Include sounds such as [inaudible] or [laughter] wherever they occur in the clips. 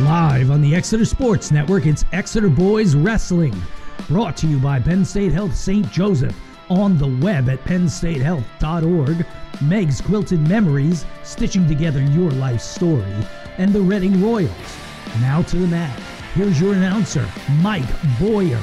Live on the Exeter Sports Network, it's Exeter Boys Wrestling. Brought to you by Penn State Health St. Joseph. On the web at pennstatehealth.org. Meg's Quilted Memories, stitching together your life story. And the Reading Royals. Now to the mat. Here's your announcer, Mike Boyer.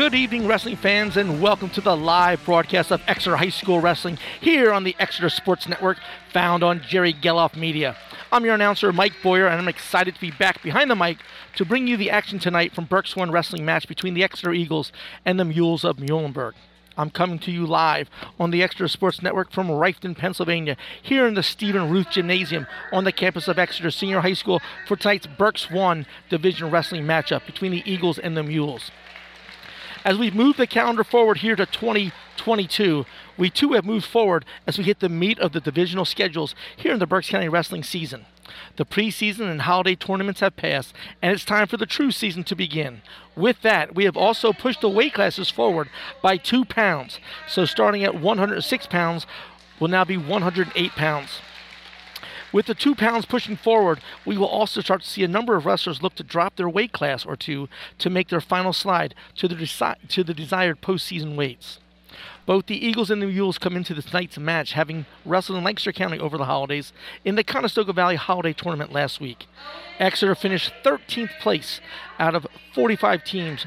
Good evening, wrestling fans, and welcome to the live broadcast of Exeter High School Wrestling here on the Exeter Sports Network, found on Jerry Geloff Media. I'm your announcer, Mike Boyer, and I'm excited to be back behind the mic to bring you the action tonight from Berks One Wrestling match between the Exeter Eagles and the Mules of Muhlenberg. I'm coming to you live on the Exeter Sports Network from Reiffton, Pennsylvania, here in the Stephen Ruth Gymnasium on the campus of Exeter Senior High School for tonight's Berks 1 Division Wrestling matchup between the Eagles and the Mules. As we move the calendar forward here to 2022, we too have moved forward as we hit the meat of the divisional schedules here in the Berks County wrestling season. The preseason and holiday tournaments have passed, and it's time for the true season to begin. With that, we have also pushed the weight classes forward by two pounds. So starting at 106 pounds will now be 108 pounds. With the two pounds pushing forward, we will also start to see a number of wrestlers look to drop their weight class or two to make their final slide to the, desi- to the desired postseason weights. Both the Eagles and the Mules come into this night's match having wrestled in Lancaster County over the holidays in the Conestoga Valley Holiday Tournament last week. Exeter finished 13th place out of 45 teams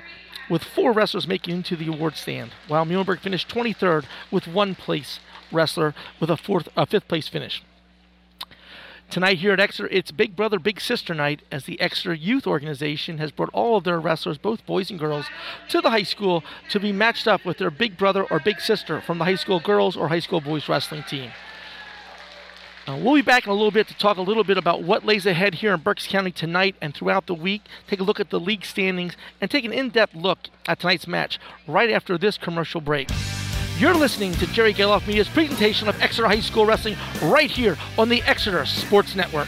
with four wrestlers making into the award stand, while Muhlenberg finished 23rd with one place wrestler with a fourth, a fifth place finish. Tonight here at Exeter, it's Big Brother, Big Sister night as the Exeter Youth Organization has brought all of their wrestlers, both boys and girls, to the high school to be matched up with their big brother or big sister from the high school girls or high school boys wrestling team. Uh, we'll be back in a little bit to talk a little bit about what lays ahead here in Berks County tonight and throughout the week. Take a look at the league standings and take an in depth look at tonight's match right after this commercial break. You're listening to Jerry Geloff Media's presentation of Exeter High School Wrestling right here on the Exeter Sports Network.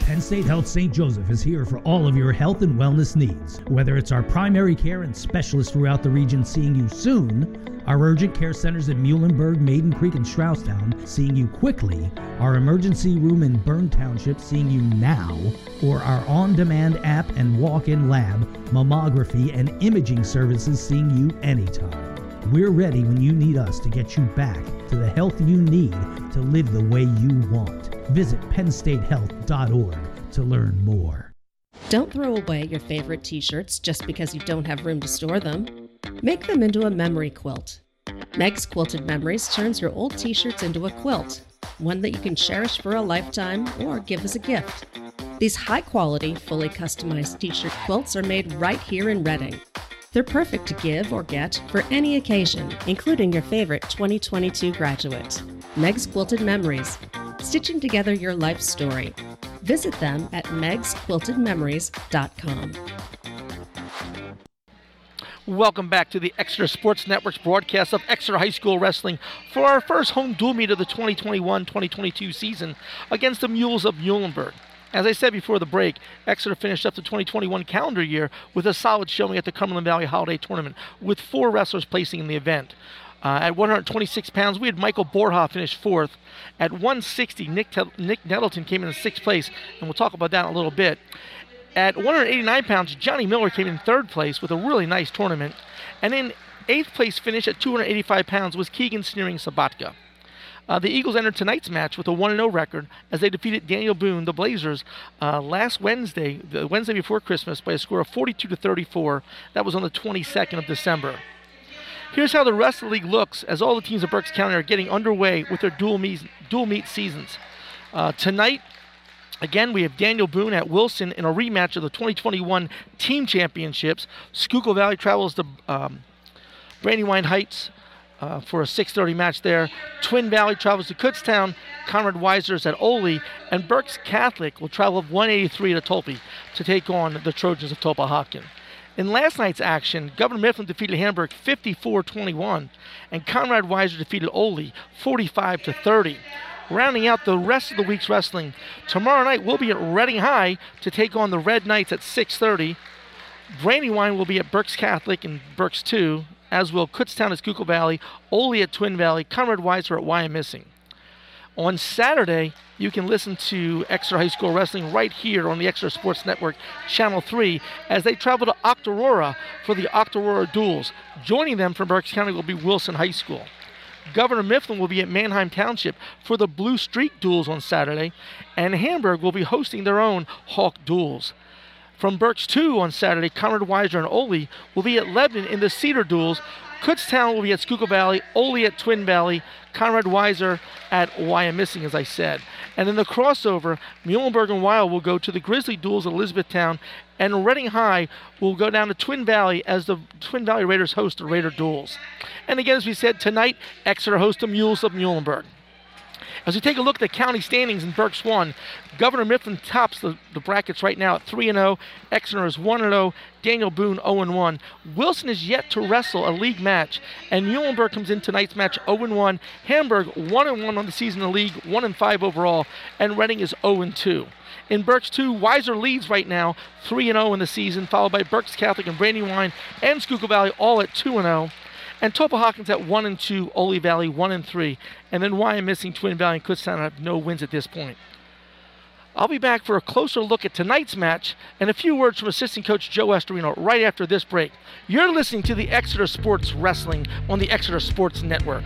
Penn State Health St. Joseph is here for all of your health and wellness needs. Whether it's our primary care and specialists throughout the region seeing you soon, our urgent care centers in Muhlenberg, Maiden Creek, and Strausstown seeing you quickly, our emergency room in Bern Township seeing you now, or our on demand app and walk in lab, mammography, and imaging services seeing you anytime. We're ready when you need us to get you back to the health you need to live the way you want. Visit pennstatehealth.org to learn more. Don't throw away your favorite t shirts just because you don't have room to store them. Make them into a memory quilt. Meg's Quilted Memories turns your old t shirts into a quilt, one that you can cherish for a lifetime or give as a gift. These high quality, fully customized t shirt quilts are made right here in Reading. They're perfect to give or get for any occasion, including your favorite 2022 graduate. Meg's Quilted Memories, stitching together your life story. Visit them at megsquiltedmemories.com. Welcome back to the Exeter Sports Network's broadcast of Exeter High School Wrestling for our first home dual meet of the 2021 2022 season against the Mules of Muhlenberg. As I said before the break, Exeter finished up the 2021 calendar year with a solid showing at the Cumberland Valley Holiday Tournament, with four wrestlers placing in the event. Uh, at 126 pounds, we had Michael Borhoff finish fourth. At 160, Nick, Nick Nettleton came in sixth place, and we'll talk about that in a little bit. At 189 pounds, Johnny Miller came in third place with a really nice tournament. And in eighth place finish at 285 pounds was Keegan Sneering Sabatka. Uh, the Eagles entered tonight's match with a 1 0 record as they defeated Daniel Boone, the Blazers, uh, last Wednesday, the Wednesday before Christmas, by a score of 42 to 34. That was on the 22nd of December. Here's how the rest of the league looks as all the teams of Berks County are getting underway with their dual meet, dual meet seasons. Uh, tonight, Again, we have Daniel Boone at Wilson in a rematch of the 2021 team championships. Schuylkill Valley travels to um, Brandywine Heights uh, for a 6:30 match there. Twin Valley travels to Kutztown. Conrad Weiser is at Oley, and Berks Catholic will travel 183 to Tolpe to take on the Trojans of Tulpehocken. In last night's action, Governor Mifflin defeated Hamburg 54-21, and Conrad Weiser defeated Oley 45 to 30. Rounding out the rest of the week's wrestling, tomorrow night we'll be at Reading High to take on the Red Knights at 6:30. Brandywine will be at Berks Catholic and Berks 2, as will Kutztown at Schuylkill Valley, Oley at Twin Valley, Conrad Weiser at Wyomissing. On Saturday, you can listen to Exeter High School Wrestling right here on the Exeter Sports Network, Channel 3, as they travel to Octorara for the Octorara Duels. Joining them from Berks County will be Wilson High School. Governor Mifflin will be at Manheim Township for the Blue Streak Duels on Saturday, and Hamburg will be hosting their own Hawk Duels. From Berks 2 on Saturday, Conrad Weiser and Oley will be at Lebanon in the Cedar Duels. Kutztown will be at Schuylkill Valley, Oley at Twin Valley, Conrad Weiser at Wyomissing, as I said. And in the crossover, Muhlenberg and Weil will go to the Grizzly Duels at Elizabethtown, and Reading High will go down to Twin Valley as the Twin Valley Raiders host the Raider Duels. And again, as we said, tonight, Exeter hosts the Mules of Muhlenberg. As we take a look at the county standings in Berks 1, Governor Mifflin tops the, the brackets right now at 3 0. Exeter is 1 0. Daniel Boone 0 1. Wilson is yet to wrestle a league match, and Muhlenberg comes in tonight's match 0 1. Hamburg 1 1 on the season in the league, 1 5 overall, and Reading is 0 2. In Berks 2, Weiser leads right now 3 0 in the season, followed by Berks Catholic and Brandywine and Schuylkill Valley all at 2 0. And Tulpehocken at 1 and 2, Oley Valley 1 and 3. And then Wyomissing Twin Valley and Kutztown have no wins at this point. I'll be back for a closer look at tonight's match and a few words from assistant coach Joe Astorino right after this break. You're listening to the Exeter Sports Wrestling on the Exeter Sports Network.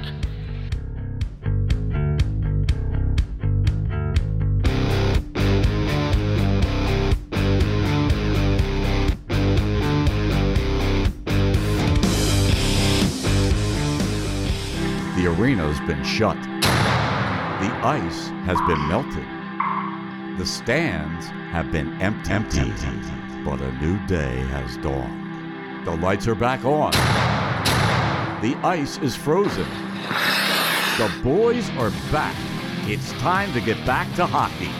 Arena's been shut. The ice has been melted. The stands have been empty, empty, but a new day has dawned. The lights are back on. The ice is frozen. The boys are back. It's time to get back to hockey.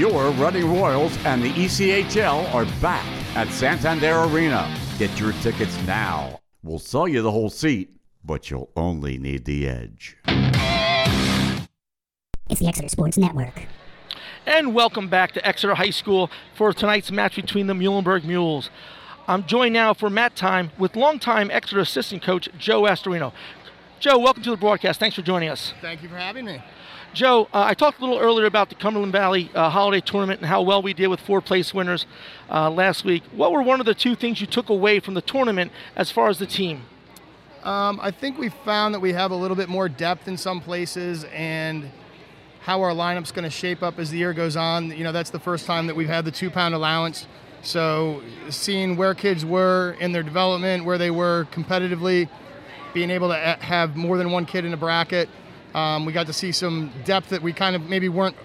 Your Reading Royals and the ECHL are back at Santander Arena. Get your tickets now. We'll sell you the whole seat, but you'll only need the edge. It's the Exeter Sports Network. And welcome back to Exeter High School for tonight's match between the Muhlenberg Mules. I'm joined now for mat time with longtime Exeter assistant coach Joe Astorino. Joe, welcome to the broadcast. Thanks for joining us. Thank you for having me. Joe, uh, I talked a little earlier about the Cumberland Valley uh, Holiday Tournament and how well we did with four place winners uh, last week. What were one of the two things you took away from the tournament as far as the team? Um, I think we found that we have a little bit more depth in some places and how our lineup's going to shape up as the year goes on. You know, that's the first time that we've had the two pound allowance. So seeing where kids were in their development, where they were competitively, being able to have more than one kid in a bracket, um, we got to see some depth that we kind of maybe weren't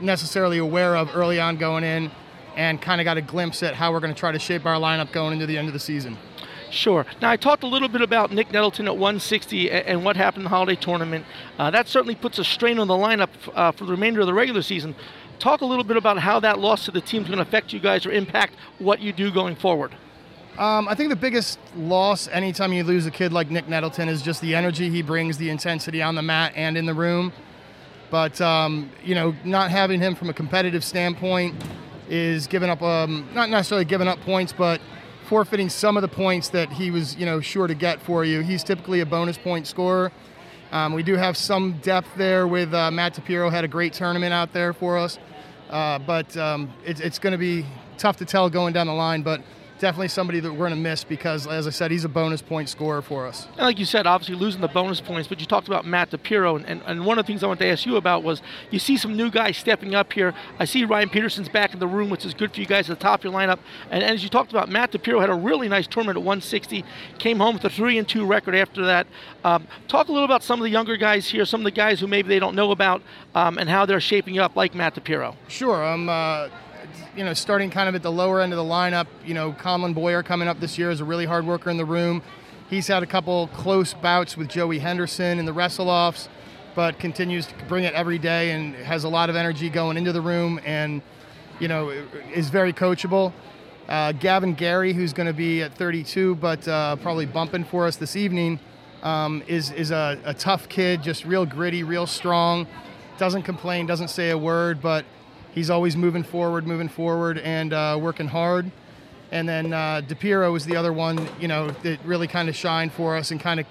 necessarily aware of early on going in, and kind of got a glimpse at how we're going to try to shape our lineup going into the end of the season. Sure. Now, I talked a little bit about Nick Nettleton at 160 and what happened in the holiday tournament. Uh, that certainly puts a strain on the lineup uh, for the remainder of the regular season. Talk a little bit about how that loss to the team is going to affect you guys or impact what you do going forward. Um, I think the biggest loss anytime you lose a kid like Nick Nettleton is just the energy he brings, the intensity on the mat and in the room. But um, you know, not having him from a competitive standpoint is giving up, um, not necessarily giving up points, but forfeiting some of the points that he was, you know, sure to get for you. He's typically a bonus point scorer. Um, we do have some depth there with uh, Matt DePiro had a great tournament out there for us, uh, but um, it's, it's going to be tough to tell going down the line. But definitely somebody that we're going to miss because, as I said, he's a bonus point scorer for us. And like you said, obviously losing the bonus points, but you talked about Matt DePiro, and, and, and one of the things I wanted to ask you about was you see some new guys stepping up here. I see Ryan Peterson's back in the room, which is good for you guys at the top of your lineup. And, and as you talked about, Matt DePiro had a really nice tournament at 160, came home with a 3 and 2 record after that. Um, talk a little about some of the younger guys here, some of the guys who maybe they don't know about, um, and how they're shaping up, like Matt DePiro. Sure. Um, uh, you know, starting kind of at the lower end of the lineup, you know, Conlon Boyer coming up this year is a really hard worker in the room. He's had a couple close bouts with Joey Henderson in the wrestle offs, but continues to bring it every day and has a lot of energy going into the room and, you know, is very coachable. Uh, Gavin Gary, who's going to be at 32, but uh, probably bumping for us this evening, um, is, is a, a tough kid, just real gritty, real strong, doesn't complain, doesn't say a word, but he's always moving forward, moving forward, and uh, working hard. And then uh, DePiro was the other one, you know, that really kind of shined for us and kind of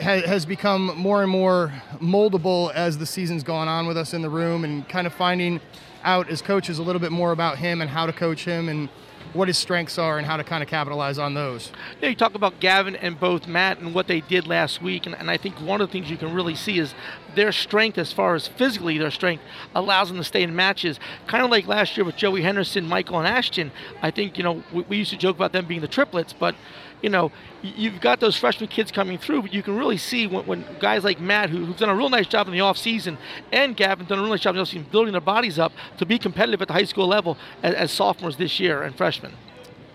ha- has become more and more moldable as the season's gone on with us in the room and kind of finding out as coaches a little bit more about him and how to coach him and what his strengths are and how to kind of capitalize on those. Yeah, you talk about Gavin and both Matt and what they did last week, and, and I think one of the things you can really see is their strength as far as physically their strength allows them to stay in matches. Kind of like last year with Joey Henderson, Michael, and Ashton. I think, you know, we, we used to joke about them being the triplets, but you know, you've got those freshman kids coming through, but you can really see when, when guys like Matt, who, who's done a real nice job in the offseason, and Gavin done a real nice job in the offseason building their bodies up to be competitive at the high school level as, as sophomores this year and freshmen.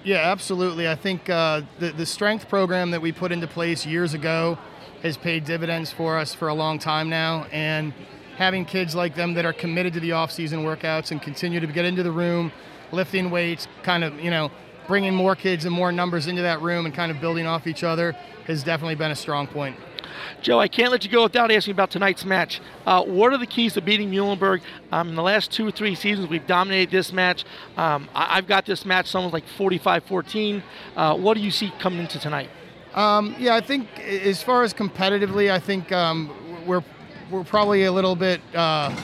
Yeah, absolutely. I think uh, the, the strength program that we put into place years ago has paid dividends for us for a long time now. And having kids like them that are committed to the off-season workouts and continue to get into the room, lifting weights, kind of, you know, bringing more kids and more numbers into that room and kind of building off each other has definitely been a strong point. Joe, I can't let you go without asking about tonight's match. Uh, what are the keys to beating Muhlenberg? Um, in the last two or three seasons, we've dominated this match. Um, I- have got this match someone's like 45 14. Uh, what do you see coming into tonight? Um, yeah, I think as far as competitively, I think um, we're, we're probably a little bit. Uh,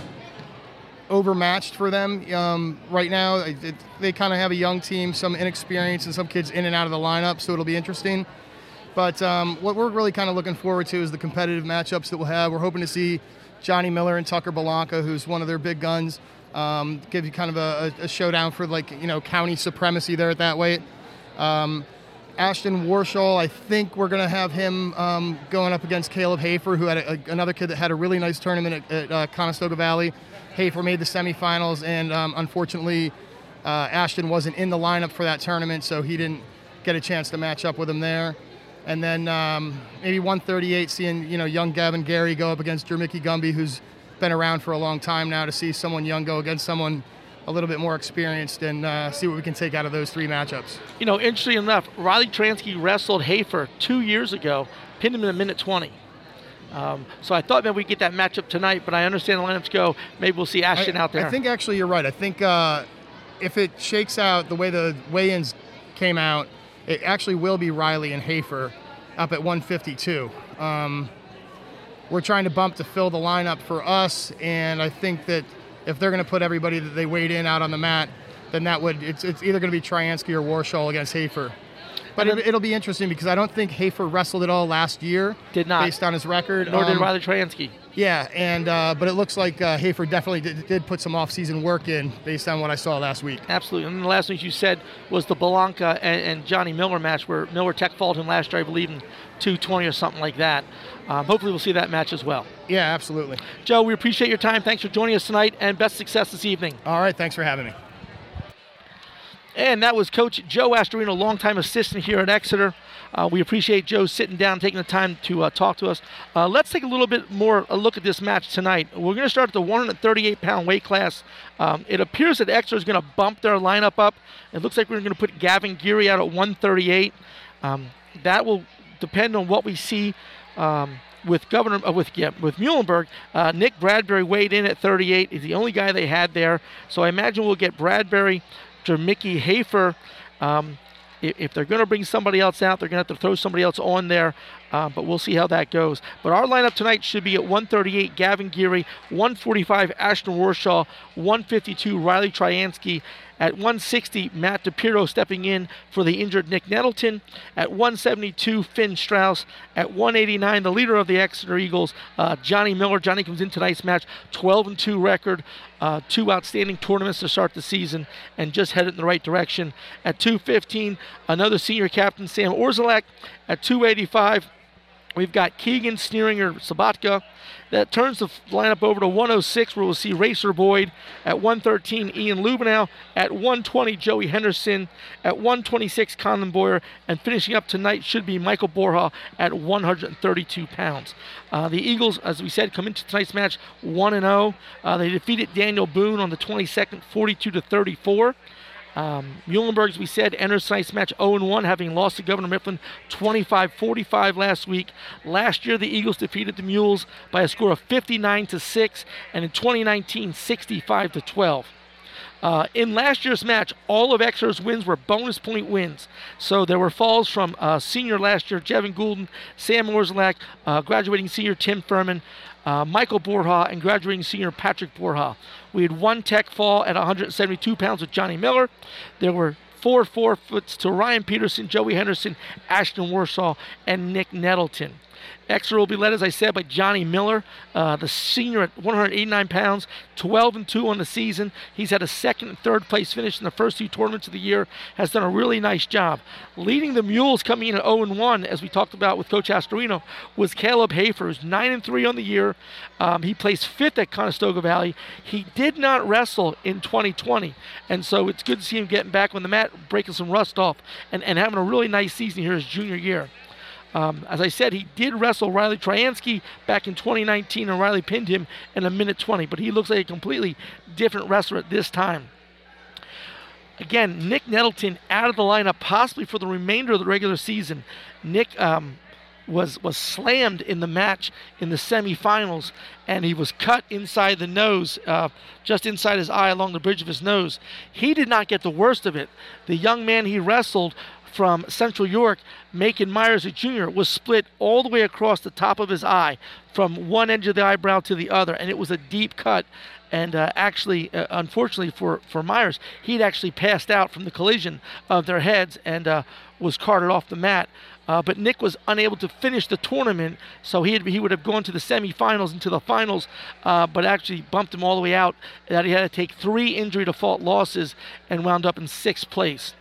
overmatched for them um, right now. It, it, they kind of have a young team, some inexperience, and some kids in and out of the lineup, so it'll be interesting. But um, what we're really kind of looking forward to is the competitive matchups that we'll have. We're hoping to see Johnny Miller and Tucker Balanca, who's one of their big guns, um, give you kind of a, a, showdown for like you know county supremacy there at that weight. Um, Ashton Warshall, I think we're going to have him um, going up against Caleb Hafer, who had a, another kid that had a really nice tournament at, at uh, Conestoga Valley. Hafer made the semifinals, and um, unfortunately, uh, Ashton wasn't in the lineup for that tournament, so he didn't get a chance to match up with him there. And then um, maybe 138, seeing you know young Gavin Gary go up against Jermicky Gumby, who's been around for a long time now. To see someone young go against someone a little bit more experienced and uh, see what we can take out of those three matchups. You know, interesting enough, Riley Transky wrestled Hafer two years ago, pinned him in a minute 20. Um, so I thought maybe we'd get that matchup tonight, but I understand the lineups go. Maybe we'll see Ashton I, out there. I think actually you're right. I think uh, if it shakes out the way the weigh-ins came out, it actually will be Riley and Hafer up at 152. Um, we're trying to bump to fill the lineup for us, and I think that if they're going to put everybody that they weighed in out on the mat, then that would it's, it's either going to be Tryansky or Warshall against Hafer. But it, will be interesting because I don't think Hafer wrestled at all last year. Did not. Based on his record. Nor um, did Riley Transky. Yeah, and uh, but it looks like uh, Hafer definitely did, did, put some off-season work in based on what I saw last week. Absolutely. And the last thing you said was the Balanca and, and Johnny Miller match where Miller Tech faulted him last year, I believe, in 220 or something like that. Um, hopefully we'll see that match as well. Yeah, absolutely. Joe, we appreciate your time. Thanks for joining us tonight, and best success this evening. All right, thanks for having me. And that was Coach Joe Astorino, longtime assistant here at Exeter. Uh, we appreciate Joe sitting down, taking the time to uh, talk to us. Uh, let's take a little bit more a look at this match tonight. We're going to start at the 138 pound weight class. Um, it appears that Exeter is going to bump their lineup up. It looks like we're going to put Gavin Geary out at 138. Um, that will depend on what we see. Um, with Governor uh, with yeah, with Muhlenberg, uh, Nick Bradbury weighed in at 38. He's the only guy they had there, so I imagine we'll get Bradbury Mickey Hafer. Um, if they're going to bring somebody else out, they're going to have to throw somebody else on there. Uh, but we'll see how that goes. But our lineup tonight should be at 138 Gavin Geary, 145 Ashton Warshaw, 152 Riley Tryansky, at 160, Matt DePiro stepping in for the injured Nick Nettleton. At 172, Finn Strauss. At 189, the leader of the Exeter Eagles, uh, Johnny Miller. Johnny comes in tonight's match, 12 and 2 record, uh, two outstanding tournaments to start the season, and just headed in the right direction. At 215, another senior captain, Sam Orzalek. At 285, We've got Keegan Sneeringer Sabatka. That turns the lineup over to 106, where we'll see Racer Boyd. At 113, Ian Lubenow. At 120, Joey Henderson. At 126, Conlon Boyer. And finishing up tonight should be Michael Borja at 132 pounds. Uh, the Eagles, as we said, come into tonight's match 1 0. Uh, they defeated Daniel Boone on the 22nd, 42 to 34. Um, Muhlenberg, as we said, enters tonight's match 0-1, having lost to Governor Mifflin 25-45 last week. Last year, the Eagles defeated the Mules by a score of 59 to 6, and in 2019, 65 to 12. Uh, in last year's match, all of Exeter's wins were bonus point wins. So there were falls from uh, senior last year, Jevin Goulden, Sam Orzelak, uh, graduating senior Tim Furman, uh, Michael Borja, and graduating senior Patrick Borja. We had one tech fall at 172 pounds with Johnny Miller. There were four forfeits to Ryan Peterson, Joey Henderson, Ashton Warsaw, and Nick Nettleton. Exeter will be led, as I said, by Johnny Miller, uh, the senior at 189 pounds, 12 and 2 on the season. He's had a second and third place finish in the first two tournaments of the year. Has done a really nice job. Leading the Mules coming in at 0 and 1, as we talked about with Coach Astorino, was Caleb Hafer, who's 9 and 3 on the year. Um, he placed fifth at Conestoga Valley. He did not wrestle in 2020, and so it's good to see him getting back on the mat, breaking some rust off, and, and having a really nice season here his junior year. Um, as I said, he did wrestle Riley Tryansky back in 2019, and Riley pinned him in a minute 20, but he looks like a completely different wrestler at this time. Again, Nick Nettleton out of the lineup, possibly for the remainder of the regular season. Nick um, was was slammed in the match in the semifinals, and he was cut inside the nose, uh, just inside his eye, along the bridge of his nose. He did not get the worst of it. The young man he wrestled from Central York, Macon Myers, junior, was split all the way across the top of his eye from one edge of the eyebrow to the other, and it was a deep cut. And uh, actually, uh, unfortunately for, for Myers, he'd actually passed out from the collision of their heads and uh, was carted off the mat. Uh, but Nick was unable to finish the tournament, so he, he would have gone to the semifinals and to the finals, uh, but actually bumped him all the way out. That he had to take three injury default losses and wound up in sixth place.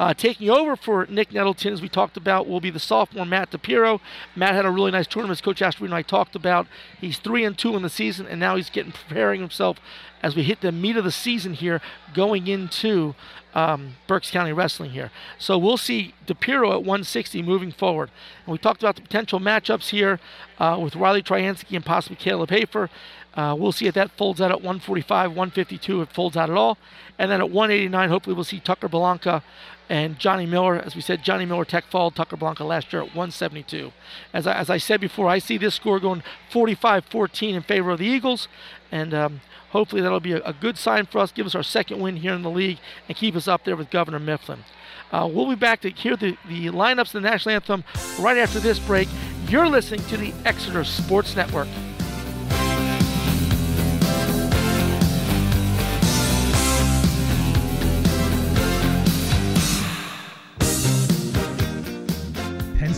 Uh, taking over for Nick Nettleton, as we talked about, will be the sophomore Matt DePiro. Matt had a really nice tournament, as Coach Astorino and I talked about. He's three and two in the season, and now he's getting preparing himself as we hit the meat of the season here, going into um, Berks County Wrestling here. So we'll see DePiro at 160 moving forward. And we talked about the potential matchups here uh, with Riley Tryansky and possibly Caleb Hafer. Uh, we'll see if that folds out at 145, 152, if it folds out at all. And then at 189, hopefully we'll see Tucker Blanca and Johnny Miller. As we said, Johnny Miller tech fall, Tucker Blanca last year at 172. As I, as I said before, I see this score going 45-14 in favor of the Eagles, and um, hopefully that'll be a, a, good sign for us, give us our second win here in the league, and keep us up there with Governor Mifflin. Uh, we'll be back to hear the, the lineups of the national anthem right after this break. You're listening to the Exeter Sports Network.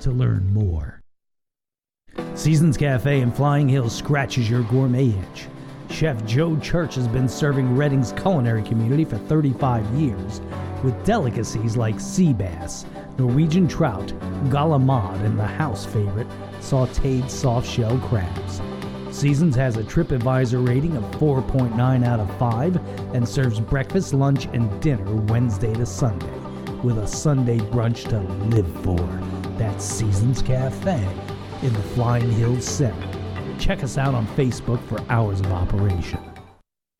to learn more. Seasons Cafe in Flying Hills scratches your gourmet itch. Chef Joe Church has been serving Reading's culinary community for 35 years with delicacies like sea bass, Norwegian trout, galamad, and the house favorite, sauteed soft shell crabs. Seasons has a TripAdvisor rating of 4.9 out of 5 and serves breakfast, lunch, and dinner Wednesday to Sunday with a Sunday brunch to live for. That's Seasons Cafe in the Flying Hills Center. Check us out on Facebook for hours of operation.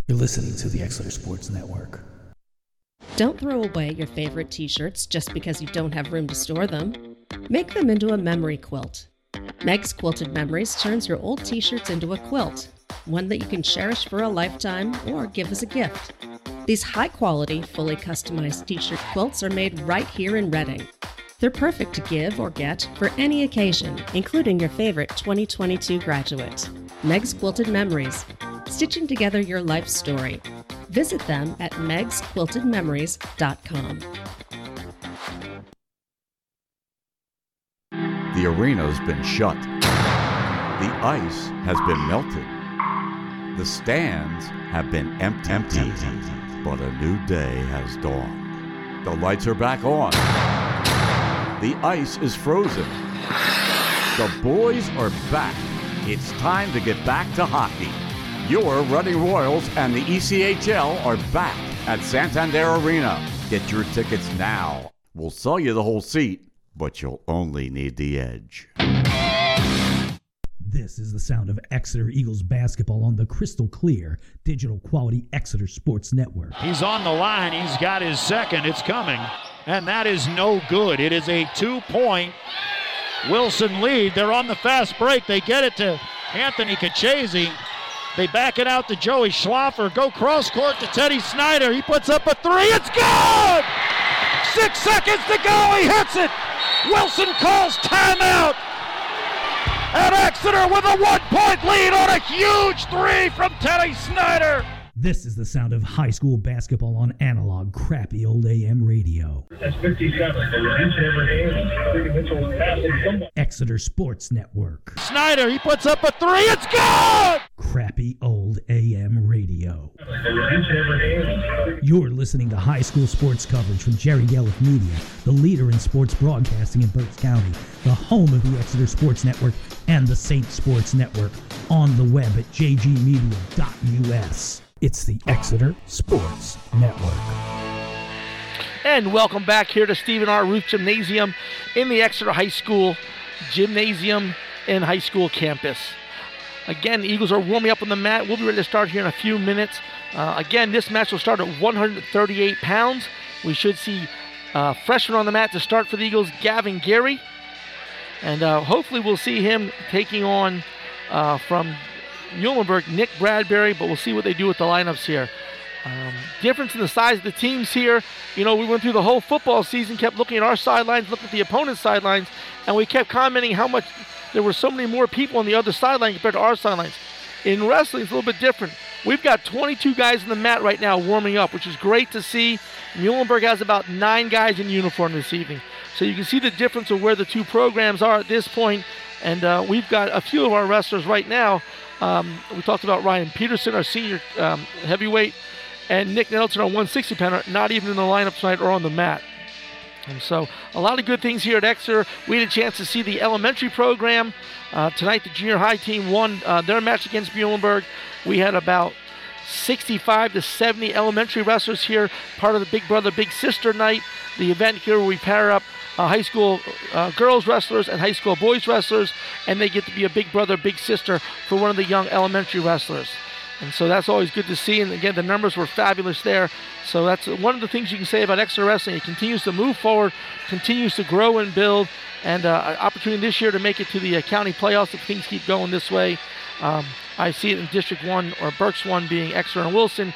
You're listening to the Exeter Sports Network. Don't throw away your favorite t shirts just because you don't have room to store them. Make them into a memory quilt. Meg's Quilted Memories turns your old t shirts into a quilt, one that you can cherish for a lifetime or give as a gift. These high quality, fully customized t shirt quilts are made right here in Reading. They're perfect to give or get for any occasion, including your favorite 2022 graduate. Meg's Quilted Memories, stitching together your life story. Visit them at megsquiltedmemories.com. The arena's been shut. The ice has been melted. The stands have been emptied. But a new day has dawned. The lights are back on. The ice is frozen. The boys are back. It's time to get back to hockey. Your Reading Royals and the ECHL are back at Santander Arena. Get your tickets now. We'll sell you the whole seat, but you'll only need the edge. This is the sound of Exeter Eagles basketball on the crystal clear, digital quality Exeter Sports Network. He's on the line. He's got his second. It's coming. And that is no good. It is a two point Wilson lead. They're on the fast break. They get it to Anthony Kachese. They back it out to Joey Schlaffer. Go cross court to Teddy Snyder. He puts up a three. It's good! Six seconds to go. He hits it. Wilson calls timeout. And Exeter with a one point lead on a huge three from Teddy Snyder. This is the sound of high school basketball on analog, crappy old AM radio. That's 57. Exeter Sports Network. Snyder, he puts up a three. It's good! Crappy old AM radio. You're listening to high school sports coverage from Jerry Gelliff Media, the leader in sports broadcasting in Berks County, the home of the Exeter Sports Network and the Saint Sports Network, on the web at jgmedia.us. It's the Exeter Sports Network. And welcome back here to Stephen R. Ruth Gymnasium in the Exeter High School Gymnasium and High School campus. Again, Eagles are warming up on the mat. We'll be ready to start here in a few minutes. Uh, again, this match will start at 138 pounds. We should see uh, freshman on the mat to start for the Eagles, Gavin Gary. And uh, hopefully we'll see him taking on uh, from Muhlenberg, Nick Bradbury, but we'll see what they do with the lineups here. Um, difference in the size of the teams here. You know, we went through the whole football season, kept looking at our sidelines, looked at the opponent's sidelines, and we kept commenting how much there were so many more people on the other sideline compared to our sidelines. In wrestling, it's a little bit different. We've got 22 guys in the mat right now warming up, which is great to see. Muhlenberg has about nine guys in uniform this evening. So you can see the difference of where the two programs are at this point. And uh, we've got a few of our wrestlers right now um, we talked about Ryan Peterson, our senior um, heavyweight, and Nick Nettleton, our 160 pounder, not even in the lineup tonight or on the mat. And so, a lot of good things here at Exeter. We had a chance to see the elementary program. Uh, tonight, the junior high team won uh, their match against Muhlenberg. We had about 65 to 70 elementary wrestlers here, part of the Big Brother Big Sister night, the event here where we pair up uh, high school uh, girls wrestlers and high school boys wrestlers, and they get to be a big brother, big sister for one of the young elementary wrestlers. And so that's always good to see. And again, the numbers were fabulous there. So that's one of the things you can say about Exeter Wrestling. It continues to move forward, continues to grow and build, and uh, opportunity this year to make it to the uh, county playoffs if things keep going this way. Um, I see it in District 1 or Berks 1 being Exeter and Wilson,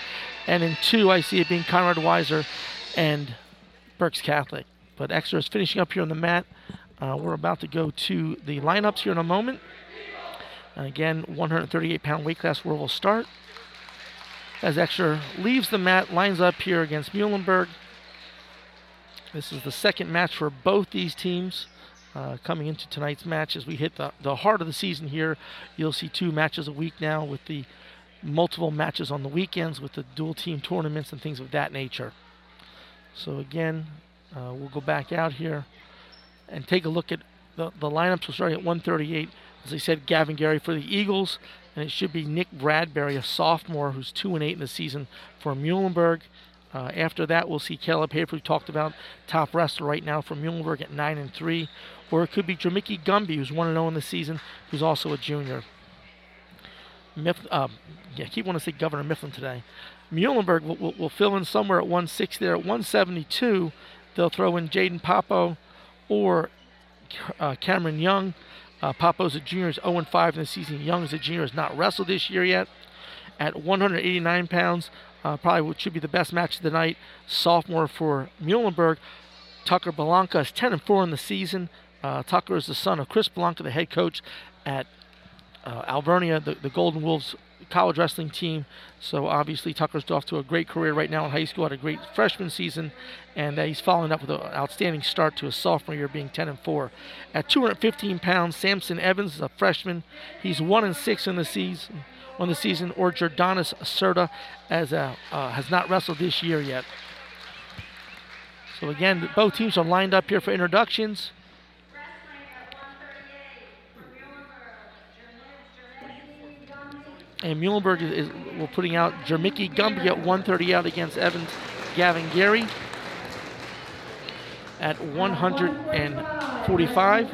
and in 2 I see it being Conrad Weiser and Berks Catholic. But Exeter is finishing up here on the mat. Uh, we're about to go to the lineups here in a moment. And again, 138 pound weight class where we'll start. As Exeter leaves the mat, lines up here against Muhlenberg. This is the second match for both these teams. Uh, coming into tonight's match as we hit the, the heart of the season here. You'll see two matches a week now with the multiple matches on the weekends with the dual team tournaments and things of that nature. So again, uh, we'll go back out here and take a look at the, the lineups. We're starting at 138. As I said, Gavin Gary for the Eagles, and it should be Nick Bradbury, a sophomore who's 2 and 8 in the season for Muhlenberg. Uh, after that, we'll see Caleb Hafer, we talked about, top wrestler right now for Muhlenberg at 9 and 3. Or it could be Jamicki Gumby, who's 1 0 in the season, who's also a junior. Uh, yeah, I keep wanting to say Governor Mifflin today. Muhlenberg will, will, will, fill in somewhere at 160 there. At 172, they'll throw in Jaden Papo or uh, Cameron Young. Uh, Papo's a junior, is 0 5 in the season. Young is a junior, has not wrestled this year yet. At 189 pounds, uh, probably should be the best match of the night. Sophomore for Muhlenberg. Tucker Belanca is 10 and 4 in the season. Uh, Tucker is the son of Chris Belanca, the head coach at uh, Alvernia, the, the Golden Wolves college wrestling team. So obviously Tucker's off to a great career right now in high school. Had a great freshman season, and uh, he's following up with an outstanding start to his sophomore year, being 10 and 4. At 215 pounds, Samson Evans is a freshman. He's one and six in the season. On the season, or Jordanis Serta as a, uh, has not wrestled this year yet. So again, both teams are lined up here for introductions. And Muhlenberg is, is putting out Jermicky Gumby at 130 out against Evans Gavin Gary at 145.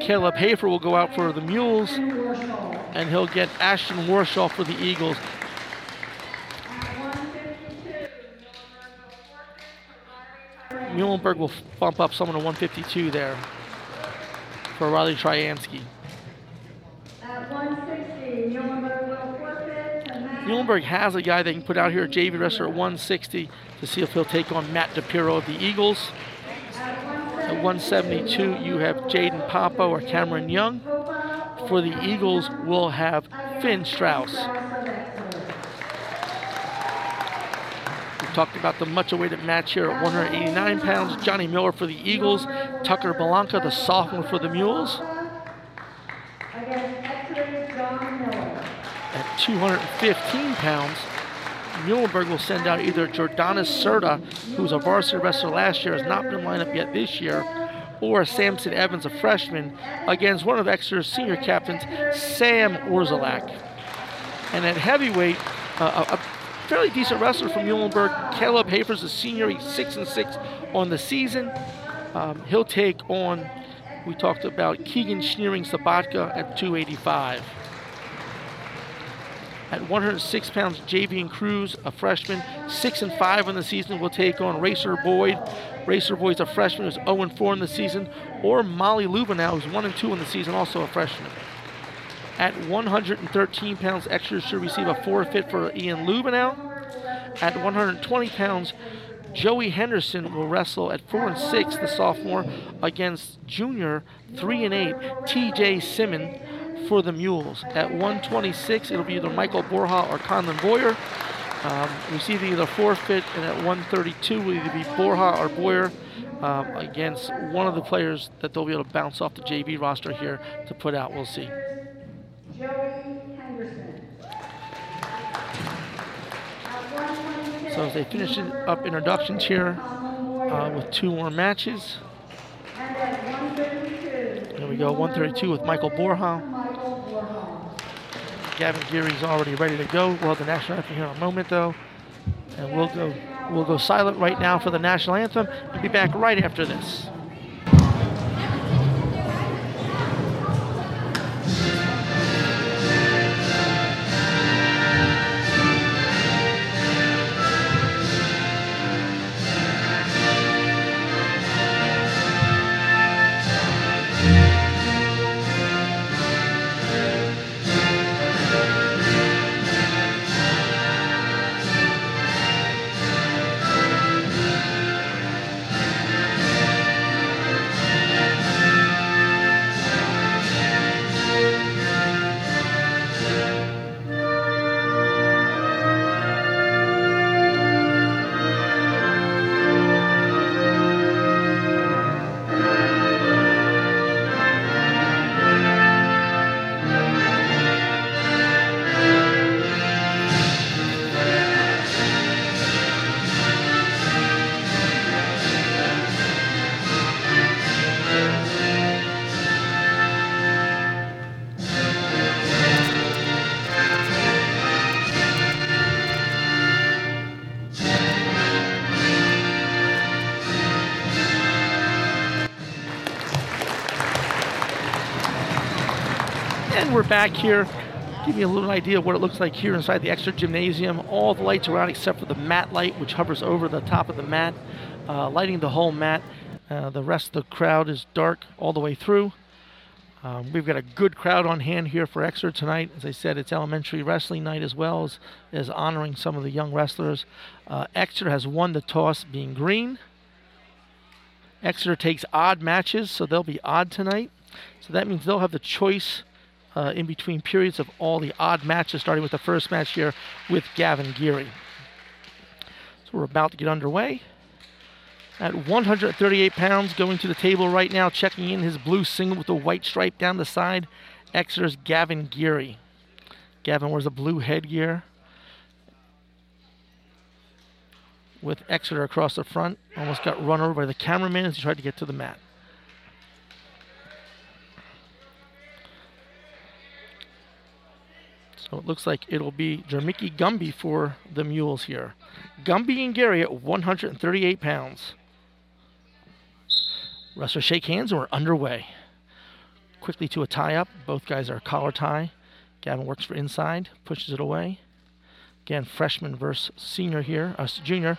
Caleb Hafer will go out for the Mules, and he'll get Ashton Warshaw for the Eagles. Muhlenberg will bump up someone to 152 there for Riley Tryansky. Muhlenberg has a guy they can put out here, JV wrestler at 160, to see if he'll take on Matt DePiro of the Eagles. At 172, you have Jaden Papa or Cameron Young. For the Eagles, we'll have Finn Strauss. We talked about the much awaited match here at 189 pounds. Johnny Miller for the Eagles, Tucker Balanca, the sophomore for the Mules. At 215 pounds, Muhlenberg will send out either Jordanis Serta, who's a varsity wrestler last year, has not been lined up yet this year, or Samson Evans, a freshman, against one of Exeter's senior captains, Sam Orzelak. And at heavyweight, uh, a, fairly decent wrestler from Muhlenberg, Caleb Hafer's a senior. He's six and six on the season. Um, he'll take on. We talked about Keegan Schneering Sabatka at 285. At 106 pounds, Javian Cruz, a freshman, six and five in the season, will take on Racer Boyd. Racer Boyd's a freshman who's 0 and 4 in the season, or Molly Lubanow, who's 1 and 2 in the season, also a freshman. At 113 pounds, Exeter should receive a forfeit for Ian Lubanow. At 120 pounds, Joey Henderson will wrestle at 4 and 6, the sophomore, against junior 3 and 8, TJ Simmon for the Mules. At 126, it'll be either Michael Borja or Conlon Boyer. Um, receiving the either forfeit, and at 132 will either be Borja or Boyer um, against one of the players that they'll be able to bounce off the JV roster here to put out. We'll see. So they finish up introductions here uh, with two more matches. There we go, 132 with Michael Borja. Gavin Geary's already ready to go. We'll have the national anthem here in a moment, though, and we'll go we'll go silent right now for the national anthem and be back right after this. Back here. Give you a little idea of what it looks like here inside the Exeter gymnasium. All the lights are on except for the mat light, which hovers over the top of the mat, uh, lighting the whole mat. Uh, the rest of the crowd is dark all the way through. Um, we've got a good crowd on hand here for Exeter tonight. As I said, it's elementary wrestling night as well as, as honoring some of the young wrestlers. Uh, Exeter has won the toss being green. Exeter takes odd matches, so they'll be odd tonight. So that means they'll have the choice uh, in between periods of all the odd matches, starting with the first match here with Gavin Geary. So we're about to get underway. At 138 pounds, going to the table right now, checking in his blue single with the white stripe down the side, Exeter's Gavin Geary. Gavin wears a blue headgear with Exeter across the front. Almost got run over by the cameraman as he tried to get to the mat. So it looks like it'll be Jermicky Gumby for the Mules here. Gumby and Gary at 138 pounds. Wrestlers shake hands and we're underway. Quickly to a tie up. Both guys are collar tie. Gavin works for inside, pushes it away. Again, freshman versus senior here, uh, junior.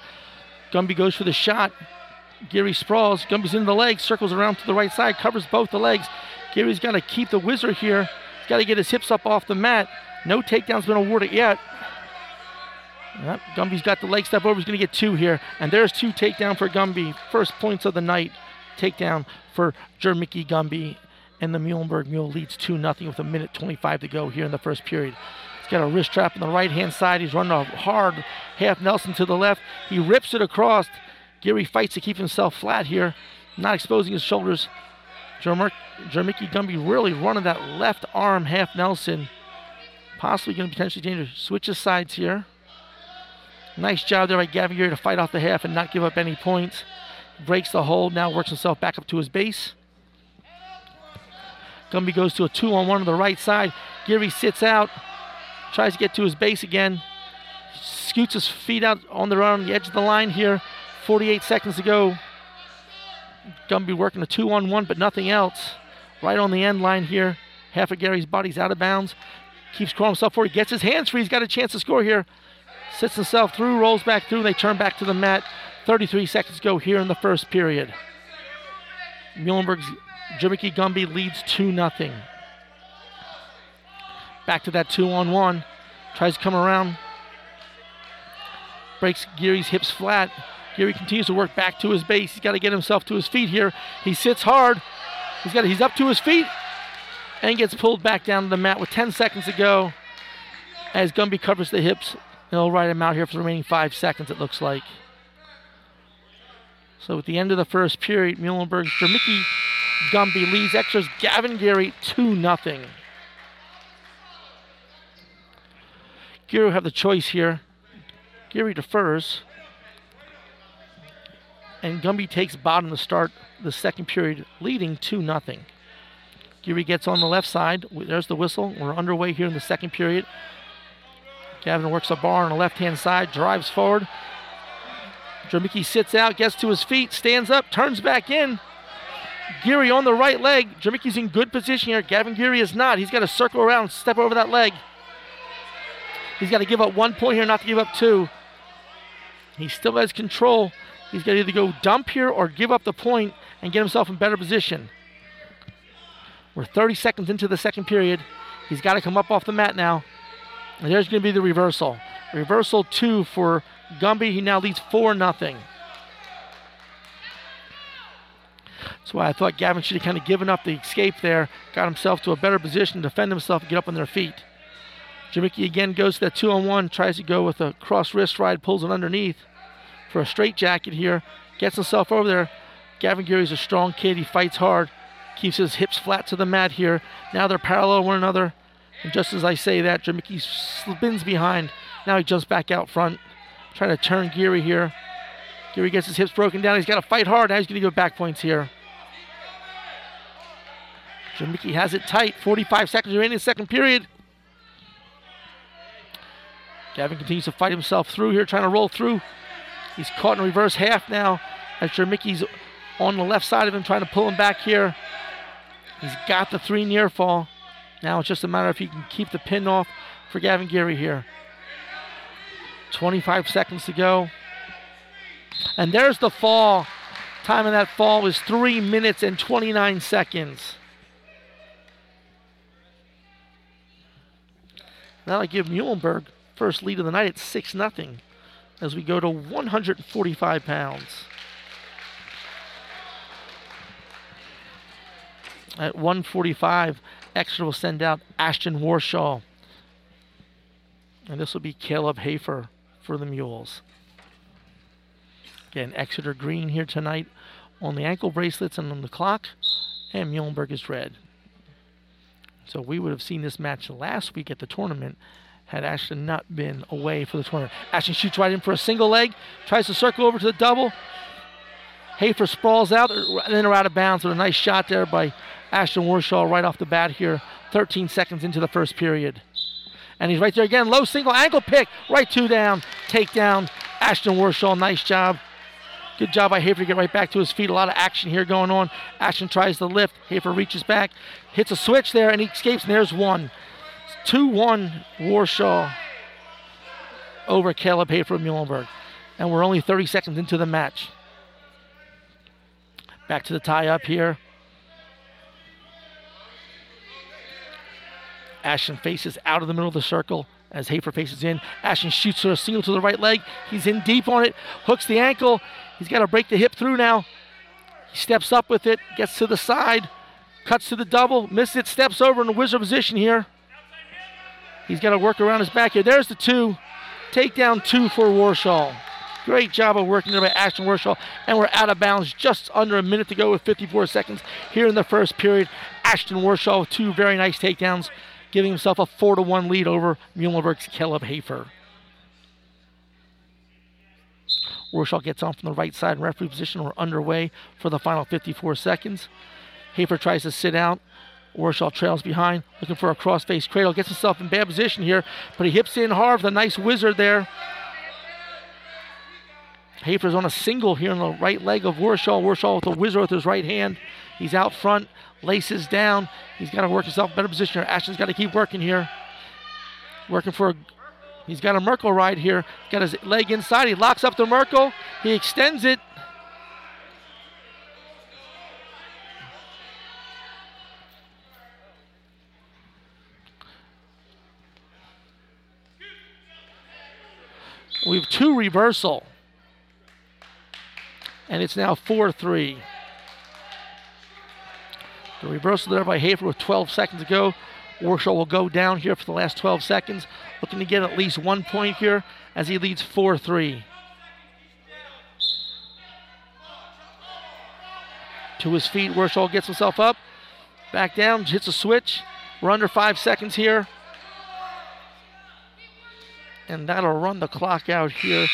Gumby goes for the shot. Geary sprawls. Gumby's in the leg, circles around to the right side, covers both the legs. Gary's got to keep the whizzer here. He's got to get his hips up off the mat. No takedown's been awarded yet. Yep, Gumby's got the leg step over. He's going to get two here. And there's two takedown for Gumby. First points of the night. Takedown for Jermicky Gumby. And the Muhlenberg Mule leads 2 0 with a minute 25 to go here in the first period. He's got a wrist trap on the right hand side. He's running a hard half Nelson to the left. He rips it across. Geary fights to keep himself flat here, not exposing his shoulders. Jermicky Gumby really running that left arm half Nelson. Possibly going to potentially dangerous. Switches sides here. Nice job there by Gavin Geary to fight off the half and not give up any points. Breaks the hold, now works himself back up to his base. Gumby goes to a two on one on the right side. Geary sits out, tries to get to his base again. Scoots his feet out on the run on the edge of the line here. 48 seconds to go. Gumby working a two on one, but nothing else. Right on the end line here. Half of Gary's body's out of bounds. Keeps crawling himself forward. He gets his hands free. He's got a chance to score here. Sits himself through, rolls back through, and they turn back to the mat. 33 seconds go here in the first period. Muhlenberg's Jermicky Gumby leads 2 0. Back to that 2 on 1. Tries to come around. Breaks Geary's hips flat. Geary continues to work back to his base. He's got to get himself to his feet here. He sits hard. He's got he's up to his feet and gets pulled back down to the mat with 10 seconds to go. As Gumby covers the hips, he'll ride him out here for the remaining five seconds, it looks like. So at the end of the first period, Muhlenberg for Mickey Gumby leads Exeter's Gavin Gary 2 0. Gary have the choice here. Gary defers. And Gumby takes bottom to start the second period, leading 2 0. Geary gets on the left side. There's the whistle. We're underway here in the second period. Gavin works a bar on the left hand side, drives forward. Jermicky sits out, gets to his feet, stands up, turns back in. Geary on the right leg. Jermicky's in good position here. Gavin Geary is not. He's got to circle around, step over that leg. He's got to give up one point here, not to give up two. He still has control. He's got to either go dump here or give up the point and get himself in better position. We're 30 seconds into the second period. He's got to come up off the mat now. And there's going to be the reversal. Reversal two for Gumby. He now leads 4 0. That's why I thought Gavin should have kind of given up the escape there, got himself to a better position defend himself and get up on their feet. Jermicky again goes to that two on one, tries to go with a cross wrist ride, pulls it underneath for a straight jacket here, gets himself over there. Gavin Geary's a strong kid, he fights hard, keeps his hips flat to the mat here. Now they're parallel one another. And just as I say that, Jermicky spins behind. Now he jumps back out front, trying to turn Geary here. Geary gets his hips broken down. He's got to fight hard. Now he's going to go back points here. Jermicky has it tight. 45 seconds remaining in the second period. Gavin continues to fight himself through here, trying to roll through. He's caught in reverse half now as Jermicky's on the left side of him, trying to pull him back here. He's got the three near fall. Now it's just a matter if he can keep the pin off for Gavin Geary here. 25 seconds to go. And there's the fall. Time of that fall was 3 minutes and 29 seconds. That'll give Muhlenberg first lead of the night at 6 0 as we go to 145 pounds. At 145, Exeter will send out Ashton Warshaw. And this will be Caleb Hafer for the Mules. Again, Exeter green here tonight on the ankle bracelets and on the clock, and Muhlenberg is red. So we would have seen this match last week at the tournament had Ashton not been away for the tournament. Ashton shoots right in for a single leg, tries to circle over to the double. Hafer sprawls out, and then out of bounds with a nice shot there by Ashton Warshaw right off the bat here, 13 seconds into the first period. And he's right there again. Low single ankle pick. Right two down. Takedown. Ashton Warshaw, nice job. Good job by Hafer to get right back to his feet. A lot of action here going on. Ashton tries to lift. Hafer reaches back, hits a switch there, and he escapes. And there's one. 2 1 Warshaw over Caleb Hafer of Muhlenberg. And we're only 30 seconds into the match. Back to the tie up here. Ashton faces out of the middle of the circle as Hafer faces in. Ashton shoots a single to the right leg. He's in deep on it, hooks the ankle. He's got to break the hip through now. He steps up with it, gets to the side, cuts to the double, misses it, steps over in the whizzer position here. He's got to work around his back here. There's the two. Takedown two for Warshaw. Great job of working there by Ashton Warshaw. And we're out of bounds just under a minute to go with 54 seconds here in the first period. Ashton Warshaw with two very nice takedowns giving himself a 4 to 1 lead over Muhlenberg's Caleb Hafer. Warshaw gets on from the right side in referee position. We're underway for the final 54 seconds. Hafer tries to sit out. Warshaw trails behind, looking for a cross-face cradle. Gets himself in bad position here, but he hips in hard with a nice whizzer there. Hafer's on a single here on the right leg of Warshaw. Warshaw with a whizzer with his right hand. He's out front, laces down. He's got to work himself better position. Ashton's got to keep working here. Working for a, he's got a Merkel ride here. Got his leg inside. He locks up the Merkel. He extends it. We have two reversal. And it's now 4 3. The reversal there by Hafer with 12 seconds to go. Warshaw will go down here for the last 12 seconds, looking to get at least one point here as he leads 4 3. To his feet, Warshaw gets himself up, back down, hits a switch. We're under five seconds here. And that'll run the clock out here.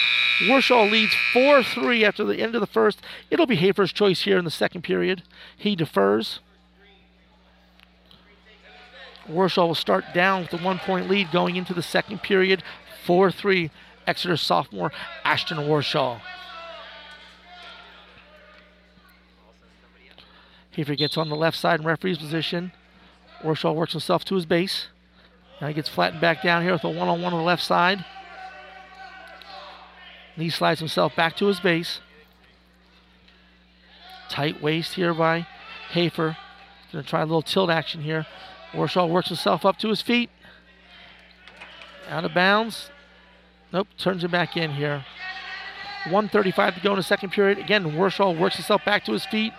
Warshaw leads 4 3 after the end of the first. It'll be Hafer's choice here in the second period. He defers. Warshaw will start down with a one point lead going into the second period. 4 3, Exeter sophomore Ashton Warshaw. Hafer gets on the left side in referee's position. Warshaw works himself to his base. Now he gets flattened back down here with a one on one on the left side. He slides himself back to his base. Tight waist here by Hafer. Gonna try a little tilt action here. Warshaw works himself up to his feet. Out of bounds. Nope, turns it back in here. 135 to go in the second period. Again, Warshaw works himself back to his feet.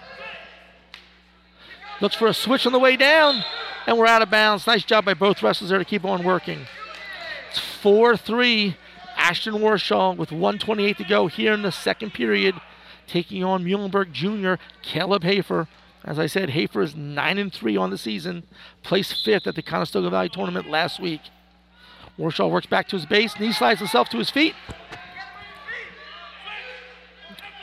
Looks for a switch on the way down, and we're out of bounds. Nice job by both wrestlers there to keep on working. It's 4 3. Ashton Warshaw with 128 to go here in the second period, taking on Muhlenberg Jr. Caleb Hafer. As I said, Hafer is 9 and 3 on the season, placed fifth at the Conestoga Valley tournament last week. Warshaw works back to his base, knee slides himself to his feet.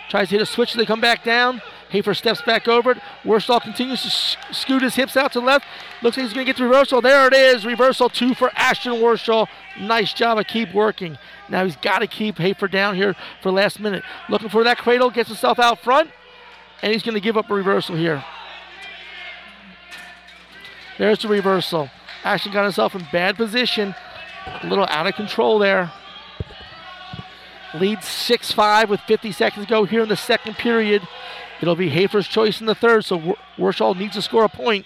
Tries to hit a switch, they come back down. Hafer steps back over it. Warshaw continues to sh- scoot his hips out to the left. Looks like he's going to get the reversal. There it is. Reversal two for Ashton Warshaw. Nice job of keep working. Now he's got to keep Hafer down here for last minute. Looking for that cradle, gets himself out front, and he's going to give up a reversal here. There's the reversal. Ashton got himself in bad position. A little out of control there. Leads 6 5 with 50 seconds to go here in the second period. It'll be Hafer's choice in the third, so Warshaw needs to score a point.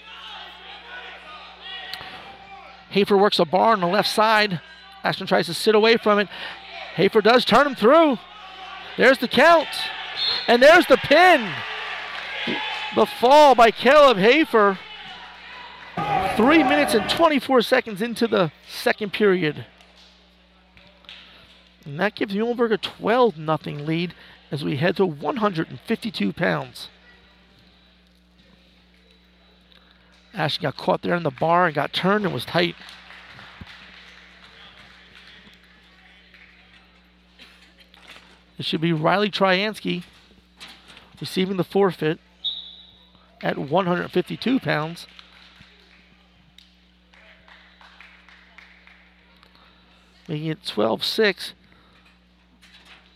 Hafer works a bar on the left side. Ashton tries to sit away from it. Hafer does turn him through. There's the count. And there's the pin. The fall by Caleb Hafer. Three minutes and 24 seconds into the second period. And that gives Muhlenberg a 12 0 lead as we head to 152 pounds. Ashton got caught there in the bar and got turned and was tight. It should be Riley Tryansky receiving the forfeit at 152 pounds. making it 12 6.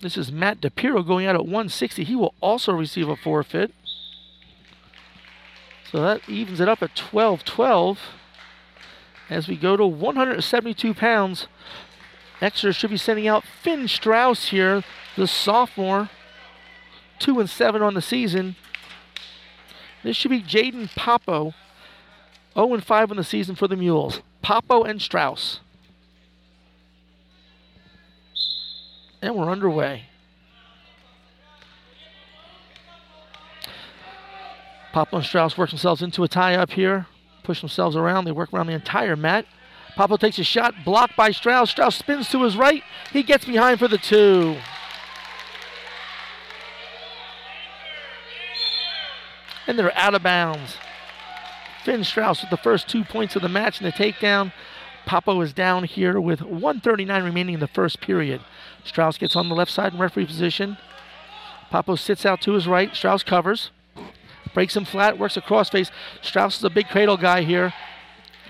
This is Matt DePiro going out at 160. He will also receive a forfeit. So that evens it up at 12 12. As we go to 172 pounds, Exeter should be sending out Finn Strauss here, the sophomore. 2 and 7 on the season. This should be Jaden Popo. 0 and 5 on the season for the Mules. Popo and Strauss. And we're underway. Popo and Strauss work themselves into a tie up here, push themselves around. They work around the entire mat. Popo takes a shot, blocked by Strauss. Strauss spins to his right. He gets behind for the two. And they're out of bounds. Finn Strauss with the first two points of the match and the takedown. Papo is down here with 139 remaining in the first period. Strauss gets on the left side in referee position. Papo sits out to his right. Strauss covers. Breaks him flat, works a crossface. Strauss is a big cradle guy here.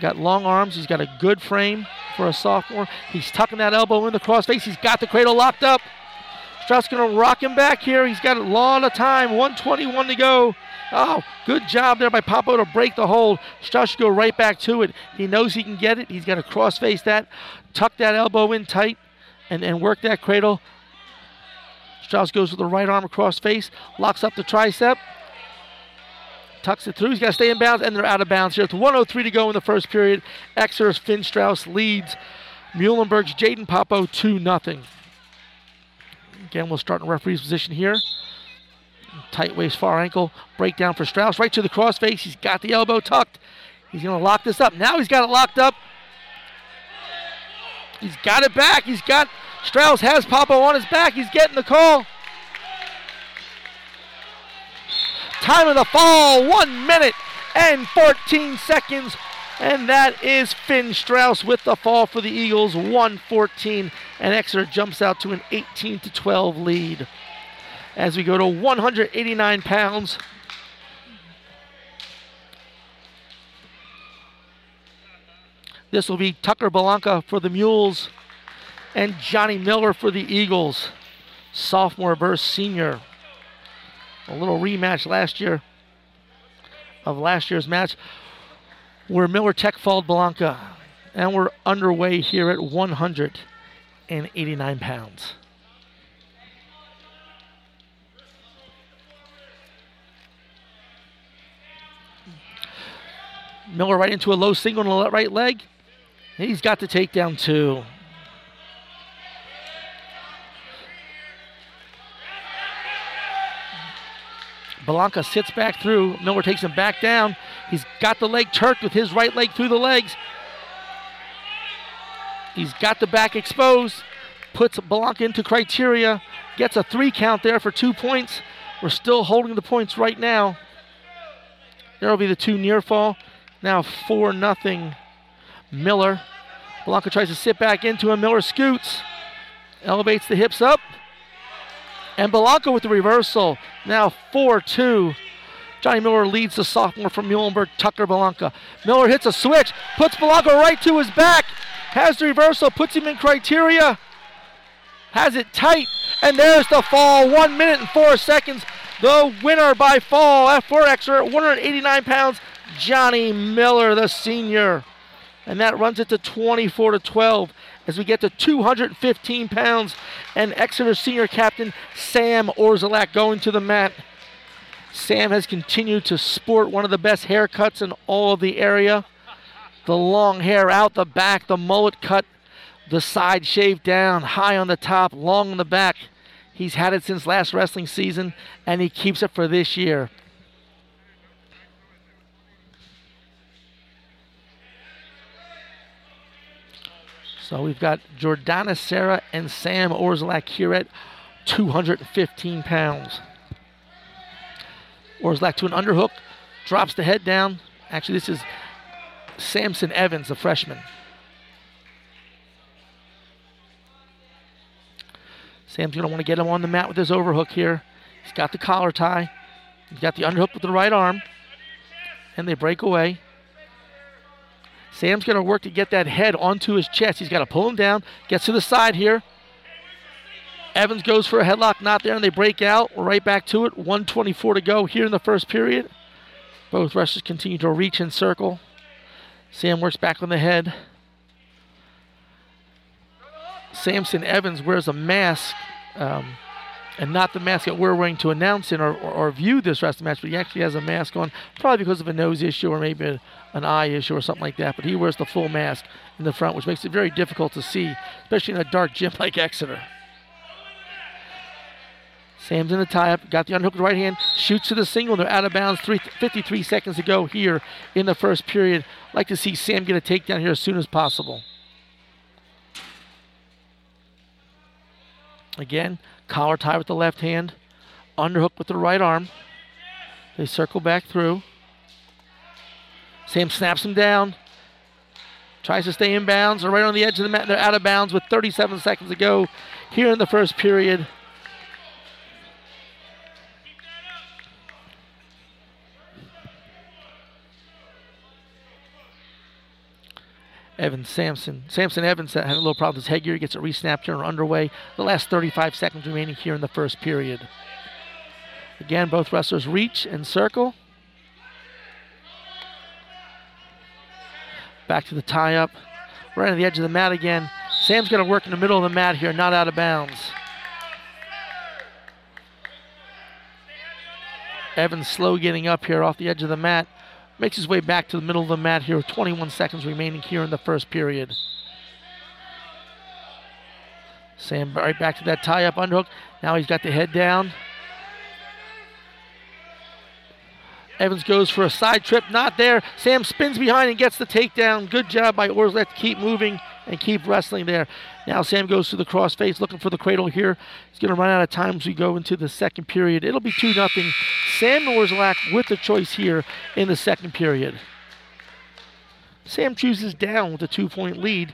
Got long arms. He's got a good frame for a sophomore. He's tucking that elbow in the crossface. He's got the cradle locked up. Strauss going to rock him back here. He's got a lot of time. 121 to go. Oh, good job there by Papo to break the hold. Strauss should go right back to it. He knows he can get it. He's got to cross face that, tuck that elbow in tight, and, and work that cradle. Strauss goes with the right arm across face, locks up the tricep, tucks it through. He's got to stay in bounds, and they're out of bounds here. It's 103 to go in the first period. Exeter's Finn Strauss leads Muhlenberg's Jaden Papo 2 0. Again, we'll start in referee's position here. Tight waist, far ankle, breakdown for Strauss. Right to the crossface. He's got the elbow tucked. He's going to lock this up. Now he's got it locked up. He's got it back. He's got Strauss has Papo on his back. He's getting the call. Time of the fall, one minute and 14 seconds. And that is Finn Strauss with the fall for the Eagles, 114. And Exeter jumps out to an 18 to 12 lead. As we go to 189 pounds. This will be Tucker Balanca for the Mules and Johnny Miller for the Eagles. Sophomore versus senior. A little rematch last year of last year's match where Miller Tech followed Balanca. And we're underway here at 189 pounds. Miller right into a low single on the right leg. He's got the takedown too. Balanca sits back through. Miller takes him back down. He's got the leg turked with his right leg through the legs. He's got the back exposed. Puts Balanca into criteria. Gets a three count there for two points. We're still holding the points right now. There will be the two near fall. Now 4 nothing. Miller. Balanca tries to sit back into him. Miller scoots. Elevates the hips up. And Balanca with the reversal. Now 4 2. Johnny Miller leads the sophomore from Muhlenberg, Tucker Balanca. Miller hits a switch, puts Balanca right to his back, has the reversal, puts him in criteria, has it tight, and there's the fall. One minute and four seconds. The winner by fall F4 Exeter, 189 pounds, Johnny Miller, the senior. And that runs it to 24 to 12 as we get to 215 pounds. And Exeter senior captain Sam Orzalak going to the mat. Sam has continued to sport one of the best haircuts in all of the area. The long hair out the back, the mullet cut, the side shaved down, high on the top, long on the back. He's had it since last wrestling season, and he keeps it for this year. So we've got Jordana Sarah and Sam Orzalak here at 215 pounds. Orzalak to an underhook, drops the head down. Actually, this is Samson Evans, a freshman. Sam's going to want to get him on the mat with his overhook here. He's got the collar tie. He's got the underhook with the right arm. And they break away. Sam's going to work to get that head onto his chest. He's got to pull him down, gets to the side here. Evans goes for a headlock, not there, and they break out. right back to it. 124 to go here in the first period. Both wrestlers continue to reach and circle. Sam works back on the head. Samson Evans wears a mask, um, and not the mask that we're wearing to announce it or, or, or, view this wrestling match, but he actually has a mask on, probably because of a nose issue or maybe a, an eye issue or something like that. But he wears the full mask in the front, which makes it very difficult to see, especially in a dark gym [laughs] like Exeter. Sam's in the tie up, got the unhooked right hand, shoots to the single. They're out of bounds. Three, 53 seconds to go here in the first period. Like to see Sam get a takedown here as soon as possible. Again, collar tie with the left hand, underhook with the right arm. They circle back through. Sam snaps him down. Tries to stay in bounds. They're right on the edge of the mat. They're out of bounds with 37 seconds to go here in the first period. Evan Sampson. Samson Evans had a little problem with his headgear. Gets it resnapped here and underway. The last 35 seconds remaining here in the first period. Again, both wrestlers reach and circle. Back to the tie up. Right on the edge of the mat again. Sam's going to work in the middle of the mat here, not out of bounds. Evans slow getting up here off the edge of the mat. Makes his way back to the middle of the mat here with 21 seconds remaining here in the first period. Sam right back to that tie up underhook. Now he's got the head down. Evans goes for a side trip, not there. Sam spins behind and gets the takedown. Good job by Orslak to keep moving and keep wrestling there. Now Sam goes to the crossface, looking for the cradle here. He's going to run out of time as we go into the second period. It'll be 2 0. Sam Orslak with the choice here in the second period. Sam chooses down with a two point lead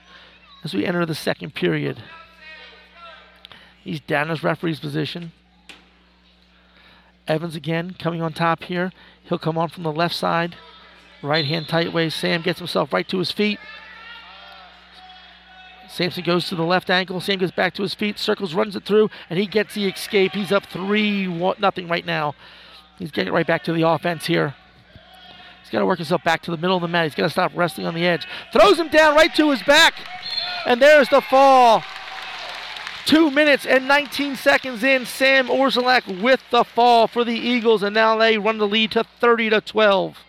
as we enter the second period. He's down in his referee's position. Evans again coming on top here. He'll come on from the left side. Right hand tight way. Sam gets himself right to his feet. Samson goes to the left ankle. Sam gets back to his feet, circles, runs it through, and he gets the escape. He's up 3 one, nothing right now. He's getting right back to the offense here. He's got to work himself back to the middle of the mat. He's got to stop resting on the edge. Throws him down right to his back. And there's the fall. Two minutes and 19 seconds in. Sam Orzelak with the fall for the Eagles, and now they run the lead to 30 to 12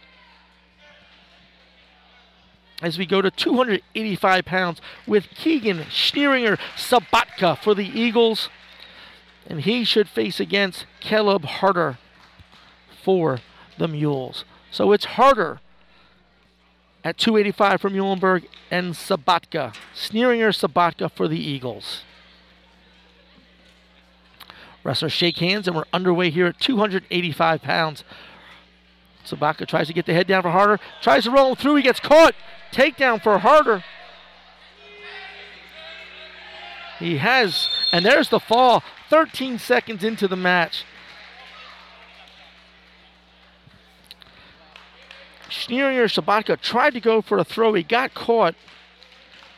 as we go to 285 pounds with Keegan Schneeringer Sabatka for the Eagles. And he should face against Caleb Harder for the Mules. So it's Harder at 285 for Muhlenberg and Sabatka. Schneeringer Sabatka for the Eagles. Wrestlers shake hands and we're underway here at 285 pounds. Sabatka tries to get the head down for Harder, tries to roll through, he gets caught. Takedown for Harder. He has, and there's the fall 13 seconds into the match. Schneeringer Sabatka tried to go for a throw. He got caught,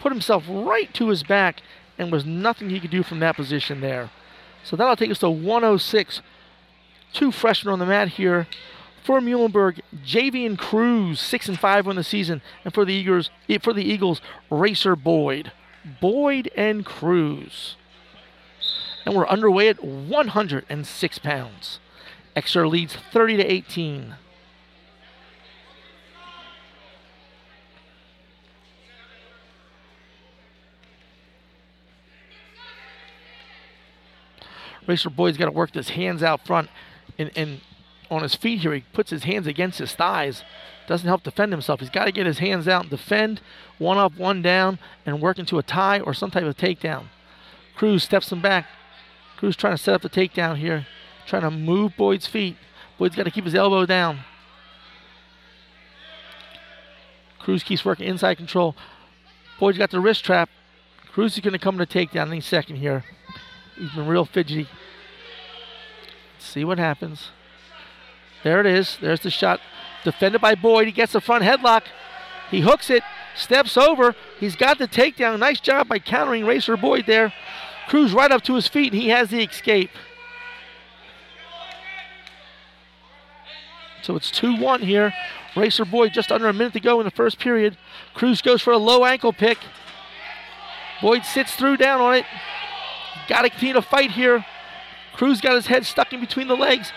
put himself right to his back, and was nothing he could do from that position there. So that'll take us to 106. Two freshmen on the mat here for Muhlenberg, Javian Cruz, six and five on the season, and for the Eagles, eh, for the Eagles, Racer Boyd, Boyd and Cruz. And we're underway at 106 pounds. Exeter leads 30 to 18. Racer Boyd's got to work his hands out front and, and on his feet here. He puts his hands against his thighs. Doesn't help defend himself. He's got to get his hands out and defend one up, one down, and work into a tie or some type of takedown. Cruz steps him back. Cruz trying to set up the takedown here. Trying to move Boyd's feet. Boyd's got to keep his elbow down. Cruz keeps working inside control. Boyd's got the wrist trap. Cruz is going to come to takedown any second here. He's been real fidgety. See what happens. There it is. There's the shot. Defended by Boyd. He gets the front headlock. He hooks it. steps over. He's got the takedown. Nice job by countering Racer Boyd there. Cruz right up to his feet, and he has the escape. So it's 2 1 here. Racer Boyd just under a minute to go in the first period. Cruz goes for a low ankle pick. Boyd sits through down on it. Got to continue to fight here. Cruz got his head stuck in between the legs.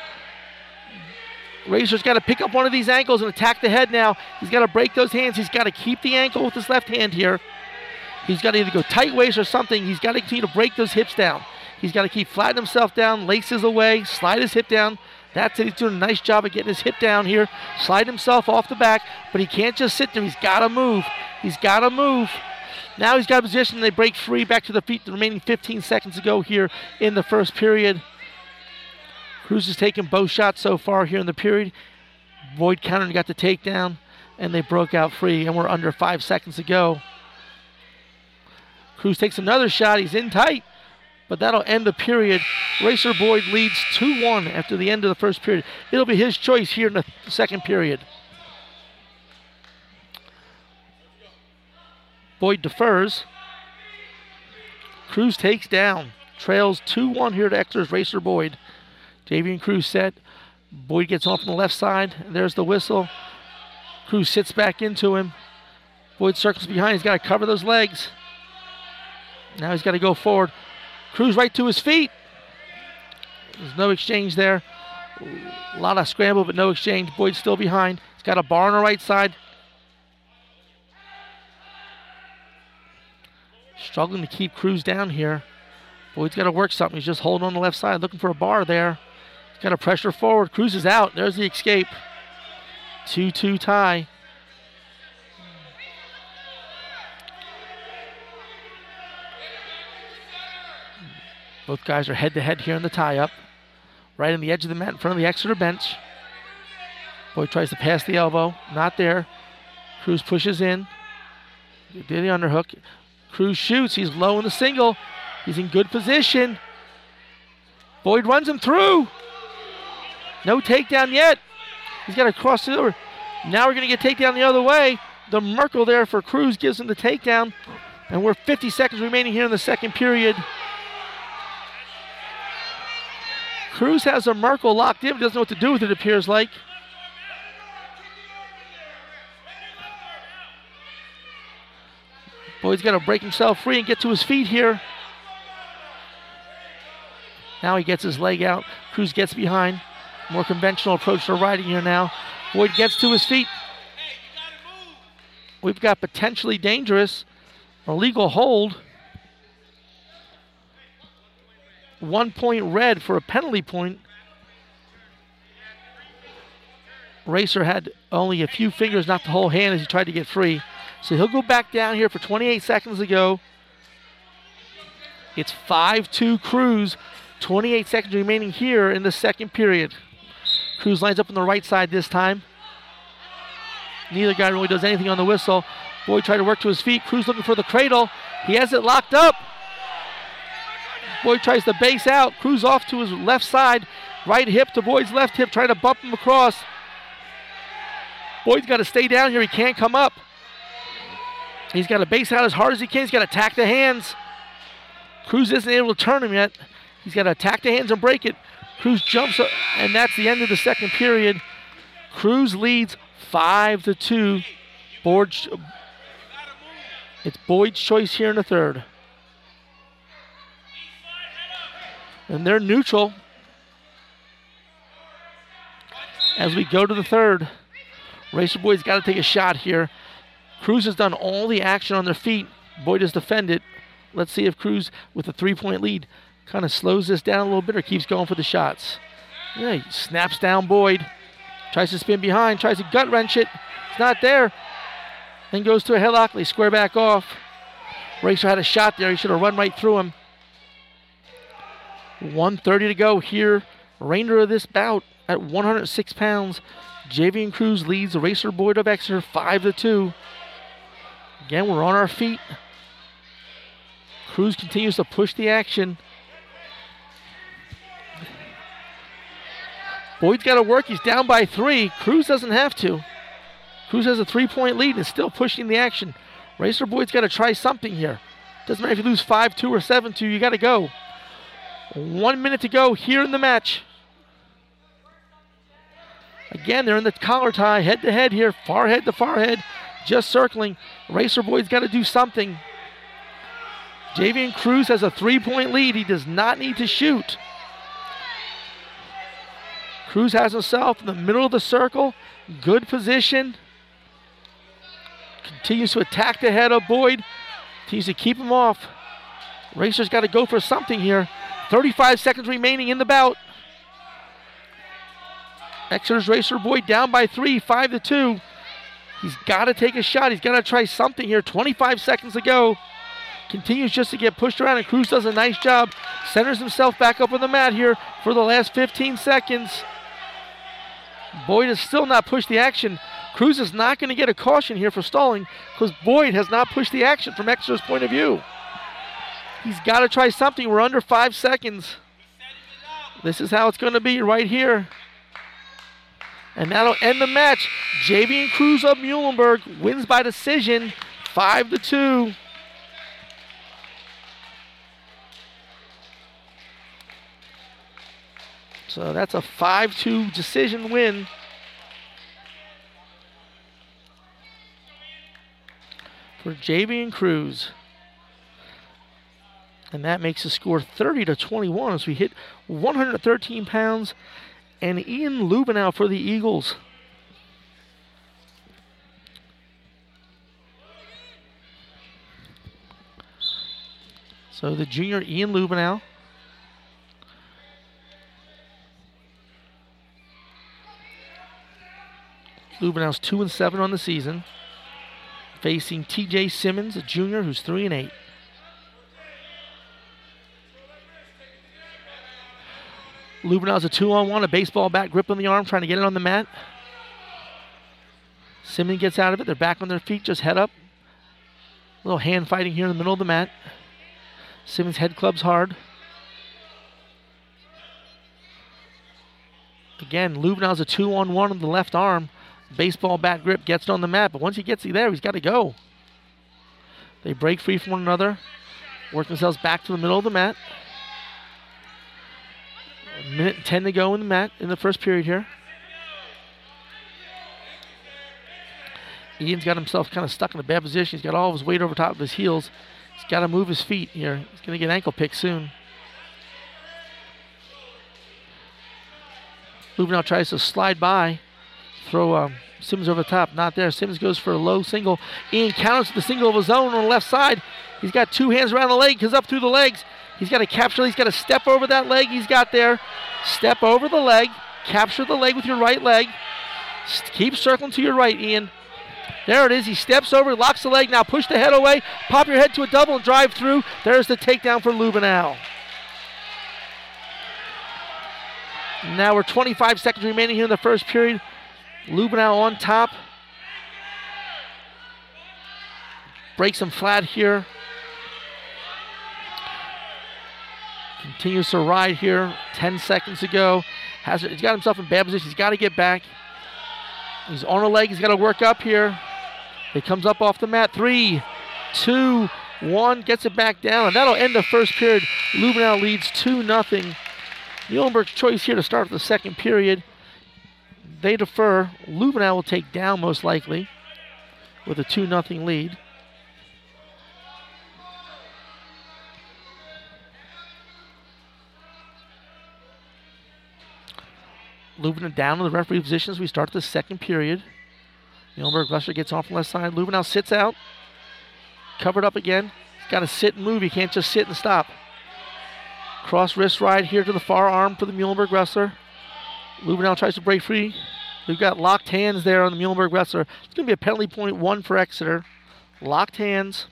Racer's got to pick up one of these ankles and attack the head now. He's got to break those hands. He's got to keep the ankle with his left hand here. He's got to either go tight waist or something. He's got to continue to break those hips down. He's got to keep flattening himself down, laces away, slide his hip down. That's it. He's doing a nice job of getting his hip down here, slide himself off the back, but he can't just sit there. He's got to move. He's got to move. Now he's got a position. They break free back to the feet. The remaining 15 seconds to go here in the first period. Cruz has taken both shots so far here in the period. Boyd countered got the takedown, and they broke out free, and we're under five seconds to go. Cruz takes another shot. He's in tight, but that'll end the period. Racer Boyd leads 2 1 after the end of the first period. It'll be his choice here in the second period. Boyd defers. Cruz takes down. Trails 2 1 here to Exeter's Racer Boyd. Javian Cruz set. Boyd gets off on the left side. There's the whistle. Cruz sits back into him. Boyd circles behind. He's got to cover those legs. Now he's got to go forward. Cruz right to his feet. There's no exchange there. A lot of scramble, but no exchange. Boyd's still behind. He's got a bar on the right side. Struggling to keep Cruz down here. Boyd's got to work something. He's just holding on the left side, looking for a bar there. He's got to pressure forward. Cruz is out. There's the escape. 2 2 tie. Both guys are head to head here in the tie up. Right on the edge of the mat in front of the Exeter bench. Boyd tries to pass the elbow. Not there. Cruz pushes in. Did the underhook. Cruz shoots. He's low in the single. He's in good position. Boyd runs him through. No takedown yet. He's got to cross it over. Now we're going to get takedown the other way. The Merkle there for Cruz gives him the takedown. And we're 50 seconds remaining here in the second period. Cruz has a Merkle locked in, doesn't know what to do with it, appears like. Boyd's got to break himself free and get to his feet here. Now he gets his leg out. Cruz gets behind. More conventional approach to riding here now. Boyd gets to his feet. We've got potentially dangerous illegal hold. One point red for a penalty point. Racer had only a few fingers, not the whole hand, as he tried to get free. So he'll go back down here for 28 seconds to go. It's 5 2 Cruz. 28 seconds remaining here in the second period. Cruz lines up on the right side this time. Neither guy really does anything on the whistle. Boyd tried to work to his feet. Cruz looking for the cradle. He has it locked up. Boyd tries to base out. Cruz off to his left side. Right hip to Boyd's left hip, trying to bump him across. Boyd's got to stay down here. He can't come up. He's got to base out as hard as he can. He's got to attack the hands. Cruz isn't able to turn him yet. He's got to attack the hands and break it. Cruz jumps, up, and that's the end of the second period. Cruz leads five to two. Boyd, it's Boyd's choice here in the third. And they're neutral as we go to the third. Racer Boyd's got to take a shot here. Cruz has done all the action on their feet. Boyd has defended. Let's see if Cruz, with a three point lead, kind of slows this down a little bit or keeps going for the shots. Yeah, he snaps down Boyd. Tries to spin behind, tries to gut wrench it. It's not there. Then goes to a headlock. They square back off. Racer had a shot there. He should have run right through him. 130 to go here. Remainder of this bout at 106 pounds. Javian Cruz leads Racer Boyd of Exeter 5 to 2. Again, we're on our feet. Cruz continues to push the action. Boyd's got to work. He's down by three. Cruz doesn't have to. Cruz has a three point lead and is still pushing the action. Racer Boyd's got to try something here. Doesn't matter if you lose 5 2 or 7 2, you got to go. One minute to go here in the match. Again, they're in the collar tie, head to head here, far head to far head, just circling. Racer Boyd's got to do something. Javian Cruz has a three point lead. He does not need to shoot. Cruz has himself in the middle of the circle, good position. Continues to attack the head of Boyd. Continues to keep him off. Racer's got to go for something here. 35 seconds remaining in the bout. Exeter's Racer Boyd down by three, five to two. He's got to take a shot. He's got to try something here. 25 seconds to go. Continues just to get pushed around, and Cruz does a nice job. Centers himself back up on the mat here for the last 15 seconds. Boyd has still not pushed the action. Cruz is not going to get a caution here for stalling because Boyd has not pushed the action from Exeter's point of view. He's got to try something. We're under five seconds. This is how it's going to be right here. And that'll end the match. Javian Cruz of Muhlenberg wins by decision, five to two. So that's a 5 2 decision win. For Javian Cruz. And that makes the score 30 to 21 as we hit 113 pounds. And Ian Lubinow for the Eagles. So the junior Ian Lubinow. Lubenow's two and seven on the season, facing T.J. Simmons, a junior who's three and eight. Lubenow's a two-on-one, a baseball bat grip on the arm, trying to get it on the mat. Simmons gets out of it. They're back on their feet, just head up. A little hand fighting here in the middle of the mat. Simmons head clubs hard. Again, Lubenow's a two-on-one on the left arm baseball bat grip, gets it on the mat, but once he gets there, he's got to go. They break free from one another, work themselves back to the middle of the mat. A minute 10 to go in the mat in the first period here. Ian's got himself kind of stuck in a bad position. He's got all of his weight over top of his heels. He's got to move his feet here. He's going to get ankle pick soon. Lubenow tries to slide by. Throw um, Simmons over the top. Not there. Simmons goes for a low single. Ian counters the single of his own on the left side. He's got two hands around the leg. Comes up through the legs. He's got to capture. He's got to step over that leg he's got there. Step over the leg. Capture the leg with your right leg. Keep circling to your right, Ian. There it is. He steps over, locks the leg. Now push the head away. Pop your head to a double and drive through. There's the takedown for Lubenow. Now we're 25 seconds remaining here in the first period. Lubenow on top. Breaks him flat here. Continues to ride here. 10 seconds to go. Has he's got himself in bad position. He's got to get back. He's on a leg. He's got to work up here. He comes up off the mat. Three, two, one. Gets it back down. And that'll end the first period. Lubenow leads 2 0. Muhlenberg's choice here to start the second period they defer. Lubenow will take down most likely with a 2 0 lead. Lubenow down in the referee position as we start the second period. Muhlenberg Glusher gets off the left side. Lubenow sits out. Covered up again. Got to sit and move. He can't just sit and stop. Cross wrist ride here to the far arm for the Muhlenberg wrestler. Lubenow tries to break free. We've got locked hands there on the Muhlenberg wrestler. It's going to be a penalty point one for Exeter. Locked hands.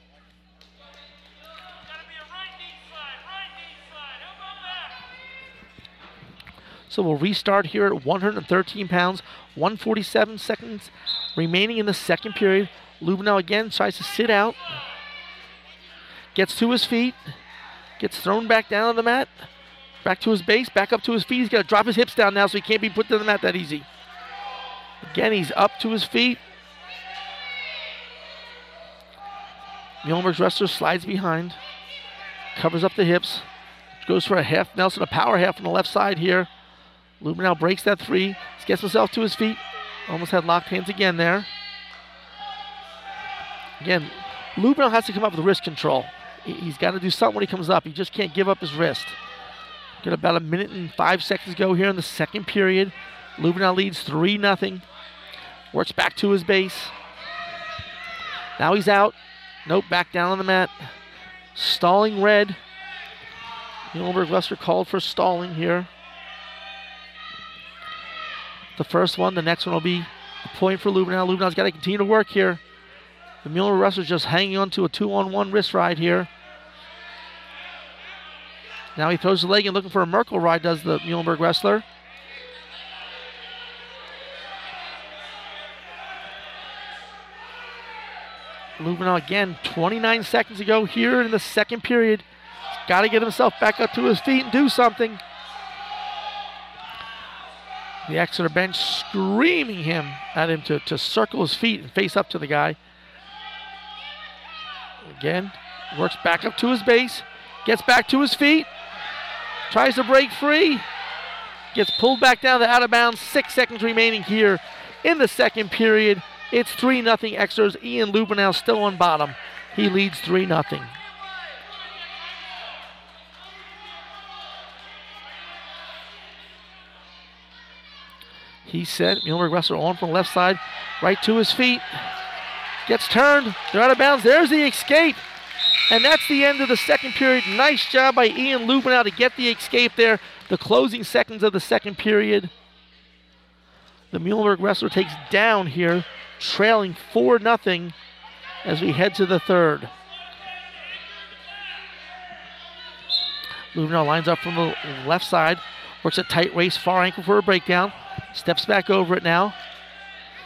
So we'll restart here at 113 pounds, 147 seconds remaining in the second period. Lubinow again tries to sit out, gets to his feet, gets thrown back down on the mat, back to his base, back up to his feet. He's got to drop his hips down now so he can't be put to the mat that easy. Again, he's up to his feet. Muhlenberg's wrestler slides behind, covers up the hips, goes for a half Nelson, a power half on the left side here. Lubenow breaks that three, gets himself to his feet, almost had locked hands again there. Again, Lubenow has to come up with wrist control. He's got to do something when he comes up. He just can't give up his wrist. Got about a minute and five seconds go here in the second period. Lubenow leads 3 0. Works back to his base. Now he's out. Nope, back down on the mat. Stalling red. Muhlenberg Wester called for stalling here. The first one, the next one will be a point for Lubenow. Lubenow's got to continue to work here. The Muhlenberg wrestler's just hanging on to a two on one wrist ride here. Now he throws the leg and looking for a Merkle ride, does the Muhlenberg wrestler. Lubenow again, 29 seconds to go here in the second period. Got to get himself back up to his feet and do something. The Exeter bench screaming him at him to, to circle his feet and face up to the guy. Again, works back up to his base, gets back to his feet, tries to break free, gets pulled back down to out of bounds. Six seconds remaining here in the second period. It's 3 0 Exeter's. Ian Lubenow still on bottom. He leads 3 0. He said, Muhlenberg wrestler on from the left side, right to his feet. Gets turned. They're out of bounds. There's the escape. And that's the end of the second period. Nice job by Ian Lubenow to get the escape there. The closing seconds of the second period. The Muhlenberg wrestler takes down here, trailing 4 0 as we head to the third. Lubenow lines up from the left side, works a tight waist, far ankle for a breakdown, steps back over it now.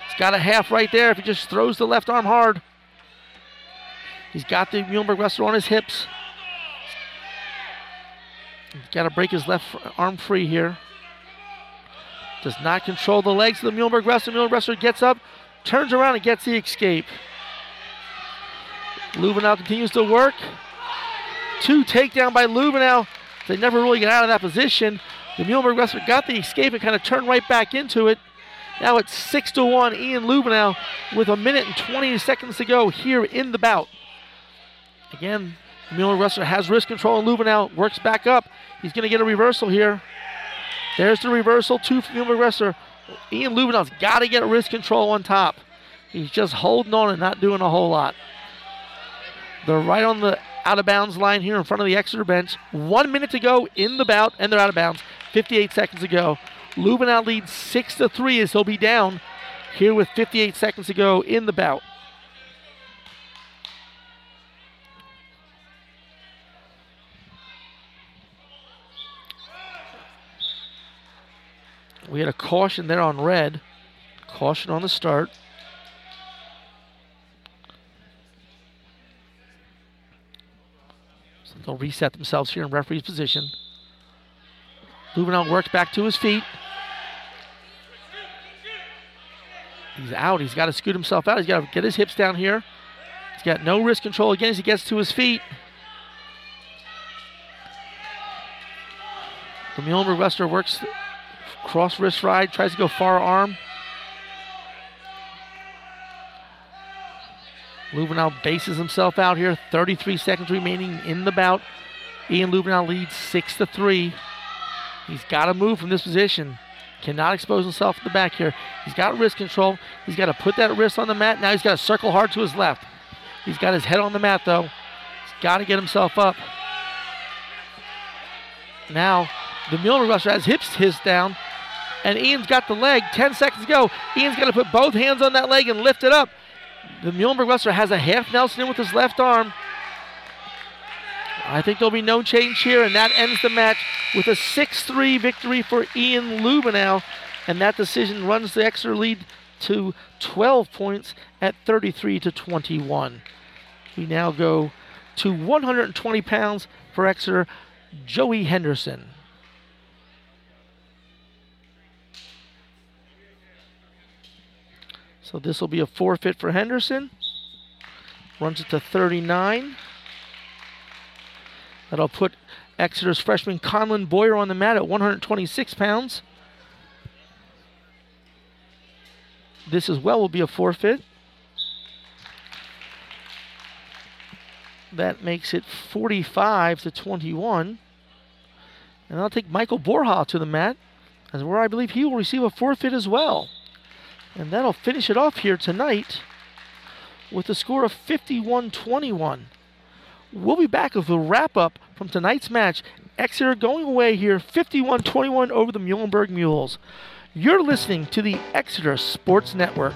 He's got a half right there if he just throws the left arm hard. He's got the Muhlenberg wrestler on his hips. Got to break his left arm free here. Does not control the legs of the Muhlenberg wrestler. Muhlenberg wrestler gets up, turns around, and gets the escape. Lubenow continues to work. Two takedown by Lubenow. They never really get out of that position. The Muhlenberg wrestler got the escape and kind of turned right back into it. Now it's 6 to 1. Ian Lubenow with a minute and 20 seconds to go here in the bout. Again, Muhlenberg wrestler has wrist control and Lubenow works back up. He's going to get a reversal here. There's the reversal. Two for Muhlenberg wrestler. Ian Lubenow's got to get wrist control on top. He's just holding on and not doing a whole lot. They're right on the out of bounds line here in front of the Exeter bench. One minute to go in the bout, and they're out of bounds. 58 seconds to go. Lubenow leads 6 to 3 as he'll be down here with 58 seconds to go in the bout. We had a caution there on red. Caution on the start. So they'll reset themselves here in referee's position. Lubenow works back to his feet. He's out. He's got to scoot himself out. He's got to get his hips down here. He's got no wrist control again as he gets to his feet. The Muhlenberg wrestler works cross wrist ride, tries to go far arm. Lubenow bases himself out here. 33 seconds remaining in the bout. Ian Lubenow leads 6 to 3. He's got to move from this position. Cannot expose himself to the back here. He's got wrist control. He's got to put that wrist on the mat. Now he's got to circle hard to his left. He's got his head on the mat though. He's got to get himself up. Now the Muhlenberg wrestler has hips his down, and Ian's got the leg. 10 seconds to go. Ian's got to put both hands on that leg and lift it up. The Muhlenberg wrestler has a half Nelson in with his left arm. I think there'll be no change here, and that ends the match with a 6-3 victory for Ian Lubenow, and that decision runs the Exeter lead to 12 points at 33 to 21. We now go to 120 pounds for Exeter, Joey Henderson. So this will be a forfeit for Henderson. runs it to 39. That'll put Exeter's freshman Conlon Boyer on the mat at 126 pounds. This as well will be a forfeit. That makes it 45 to 21. And I'll take Michael Borja to the mat, as where I believe he will receive a forfeit as well. And that'll finish it off here tonight with a score of 51 21. We'll be back with a wrap up from tonight's match. Exeter going away here 51 21 over the Muhlenberg Mules. You're listening to the Exeter Sports Network.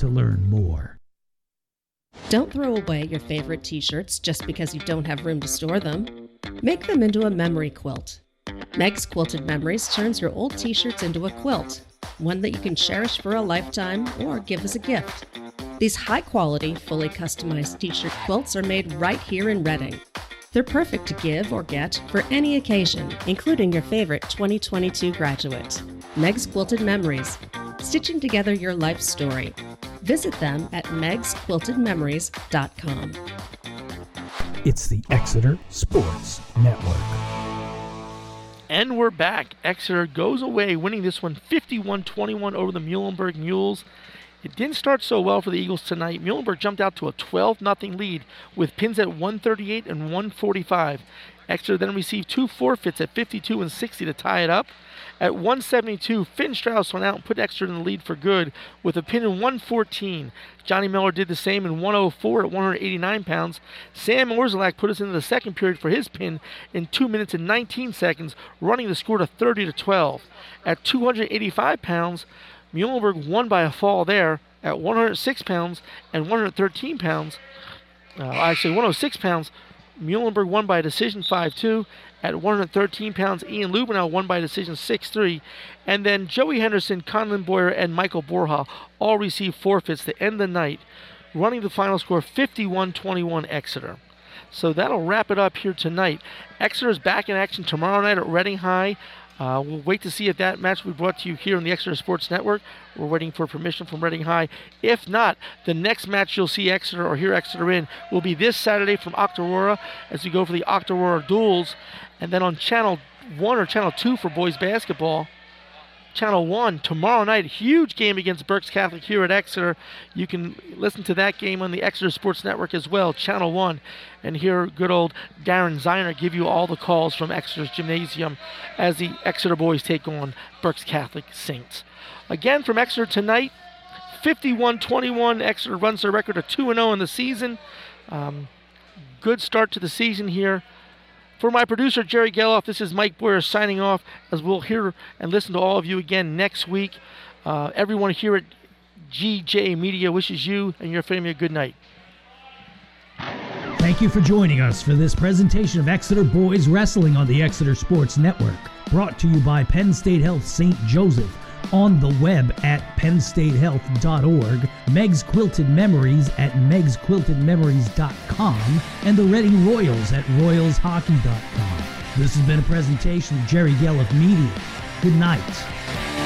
to learn more. Don't throw away your favorite t shirts just because you don't have room to store them. Make them into a memory quilt. Meg's Quilted Memories turns your old t shirts into a quilt, one that you can cherish for a lifetime or give as a gift. These high quality, fully customized t shirt quilts are made right here in Reading. They're perfect to give or get for any occasion, including your favorite 2022 graduate. Meg's Quilted Memories, stitching together your life story. Visit them at megsquiltedmemories.com. It's the Exeter Sports Network. And we're back. Exeter goes away, winning this one 51 21 over the Muhlenberg Mules. It didn't start so well for the Eagles tonight. Muhlenberg jumped out to a 12 0 lead with pins at 138 and 145. Exeter then received two forfeits at 52 and 60 to tie it up. At 172, Finn Strauss went out and put Exeter in the lead for good with a pin in 114. Johnny Miller did the same in 104 at 189 pounds. Sam Orzelak put us into the second period for his pin in 2 minutes and 19 seconds, running the score to 30 to 12. At 285 pounds, Muhlenberg won by a fall there at 106 pounds and 113 pounds. Uh, actually, 106 pounds. Muhlenberg won by decision 5 2. At 113 pounds, Ian Lubenow won by decision 6 3. And then Joey Henderson, Conlon Boyer, and Michael Borja all received forfeits to end the night, running the final score 51 21 Exeter. So that'll wrap it up here tonight. Exeter is back in action tomorrow night at Reading High. Uh, we'll wait to see if that match will be brought to you here on the Exeter Sports Network. We're waiting for permission from Reading High. If not, the next match you'll see Exeter or hear Exeter in will be this Saturday from Octorara as we go for the Octorara duels. And then on Channel 1 or Channel 2 for boys basketball, Channel 1 tomorrow night. Huge game against Berks Catholic here at Exeter. You can listen to that game on the Exeter Sports Network as well, Channel 1, and hear good old Darren Ziner give you all the calls from Exeter's gymnasium as the Exeter boys take on Berks Catholic Saints. Again, from Exeter tonight, 51 21. Exeter runs their record of 2 0 in the season. Um, good start to the season here. For my producer, Jerry Geloff, this is Mike Boyer signing off as we'll hear and listen to all of you again next week. Uh, everyone here at GJ Media wishes you and your family a good night. Thank you for joining us for this presentation of Exeter Boys Wrestling on the Exeter Sports Network, brought to you by Penn State Health St. Joseph on the web at pennstatehealth.org, Meg's Quilted Memories at megsquiltedmemories.com, and the Reading Royals at royalshockey.com. This has been a presentation of Jerry Geloff Media. Good night.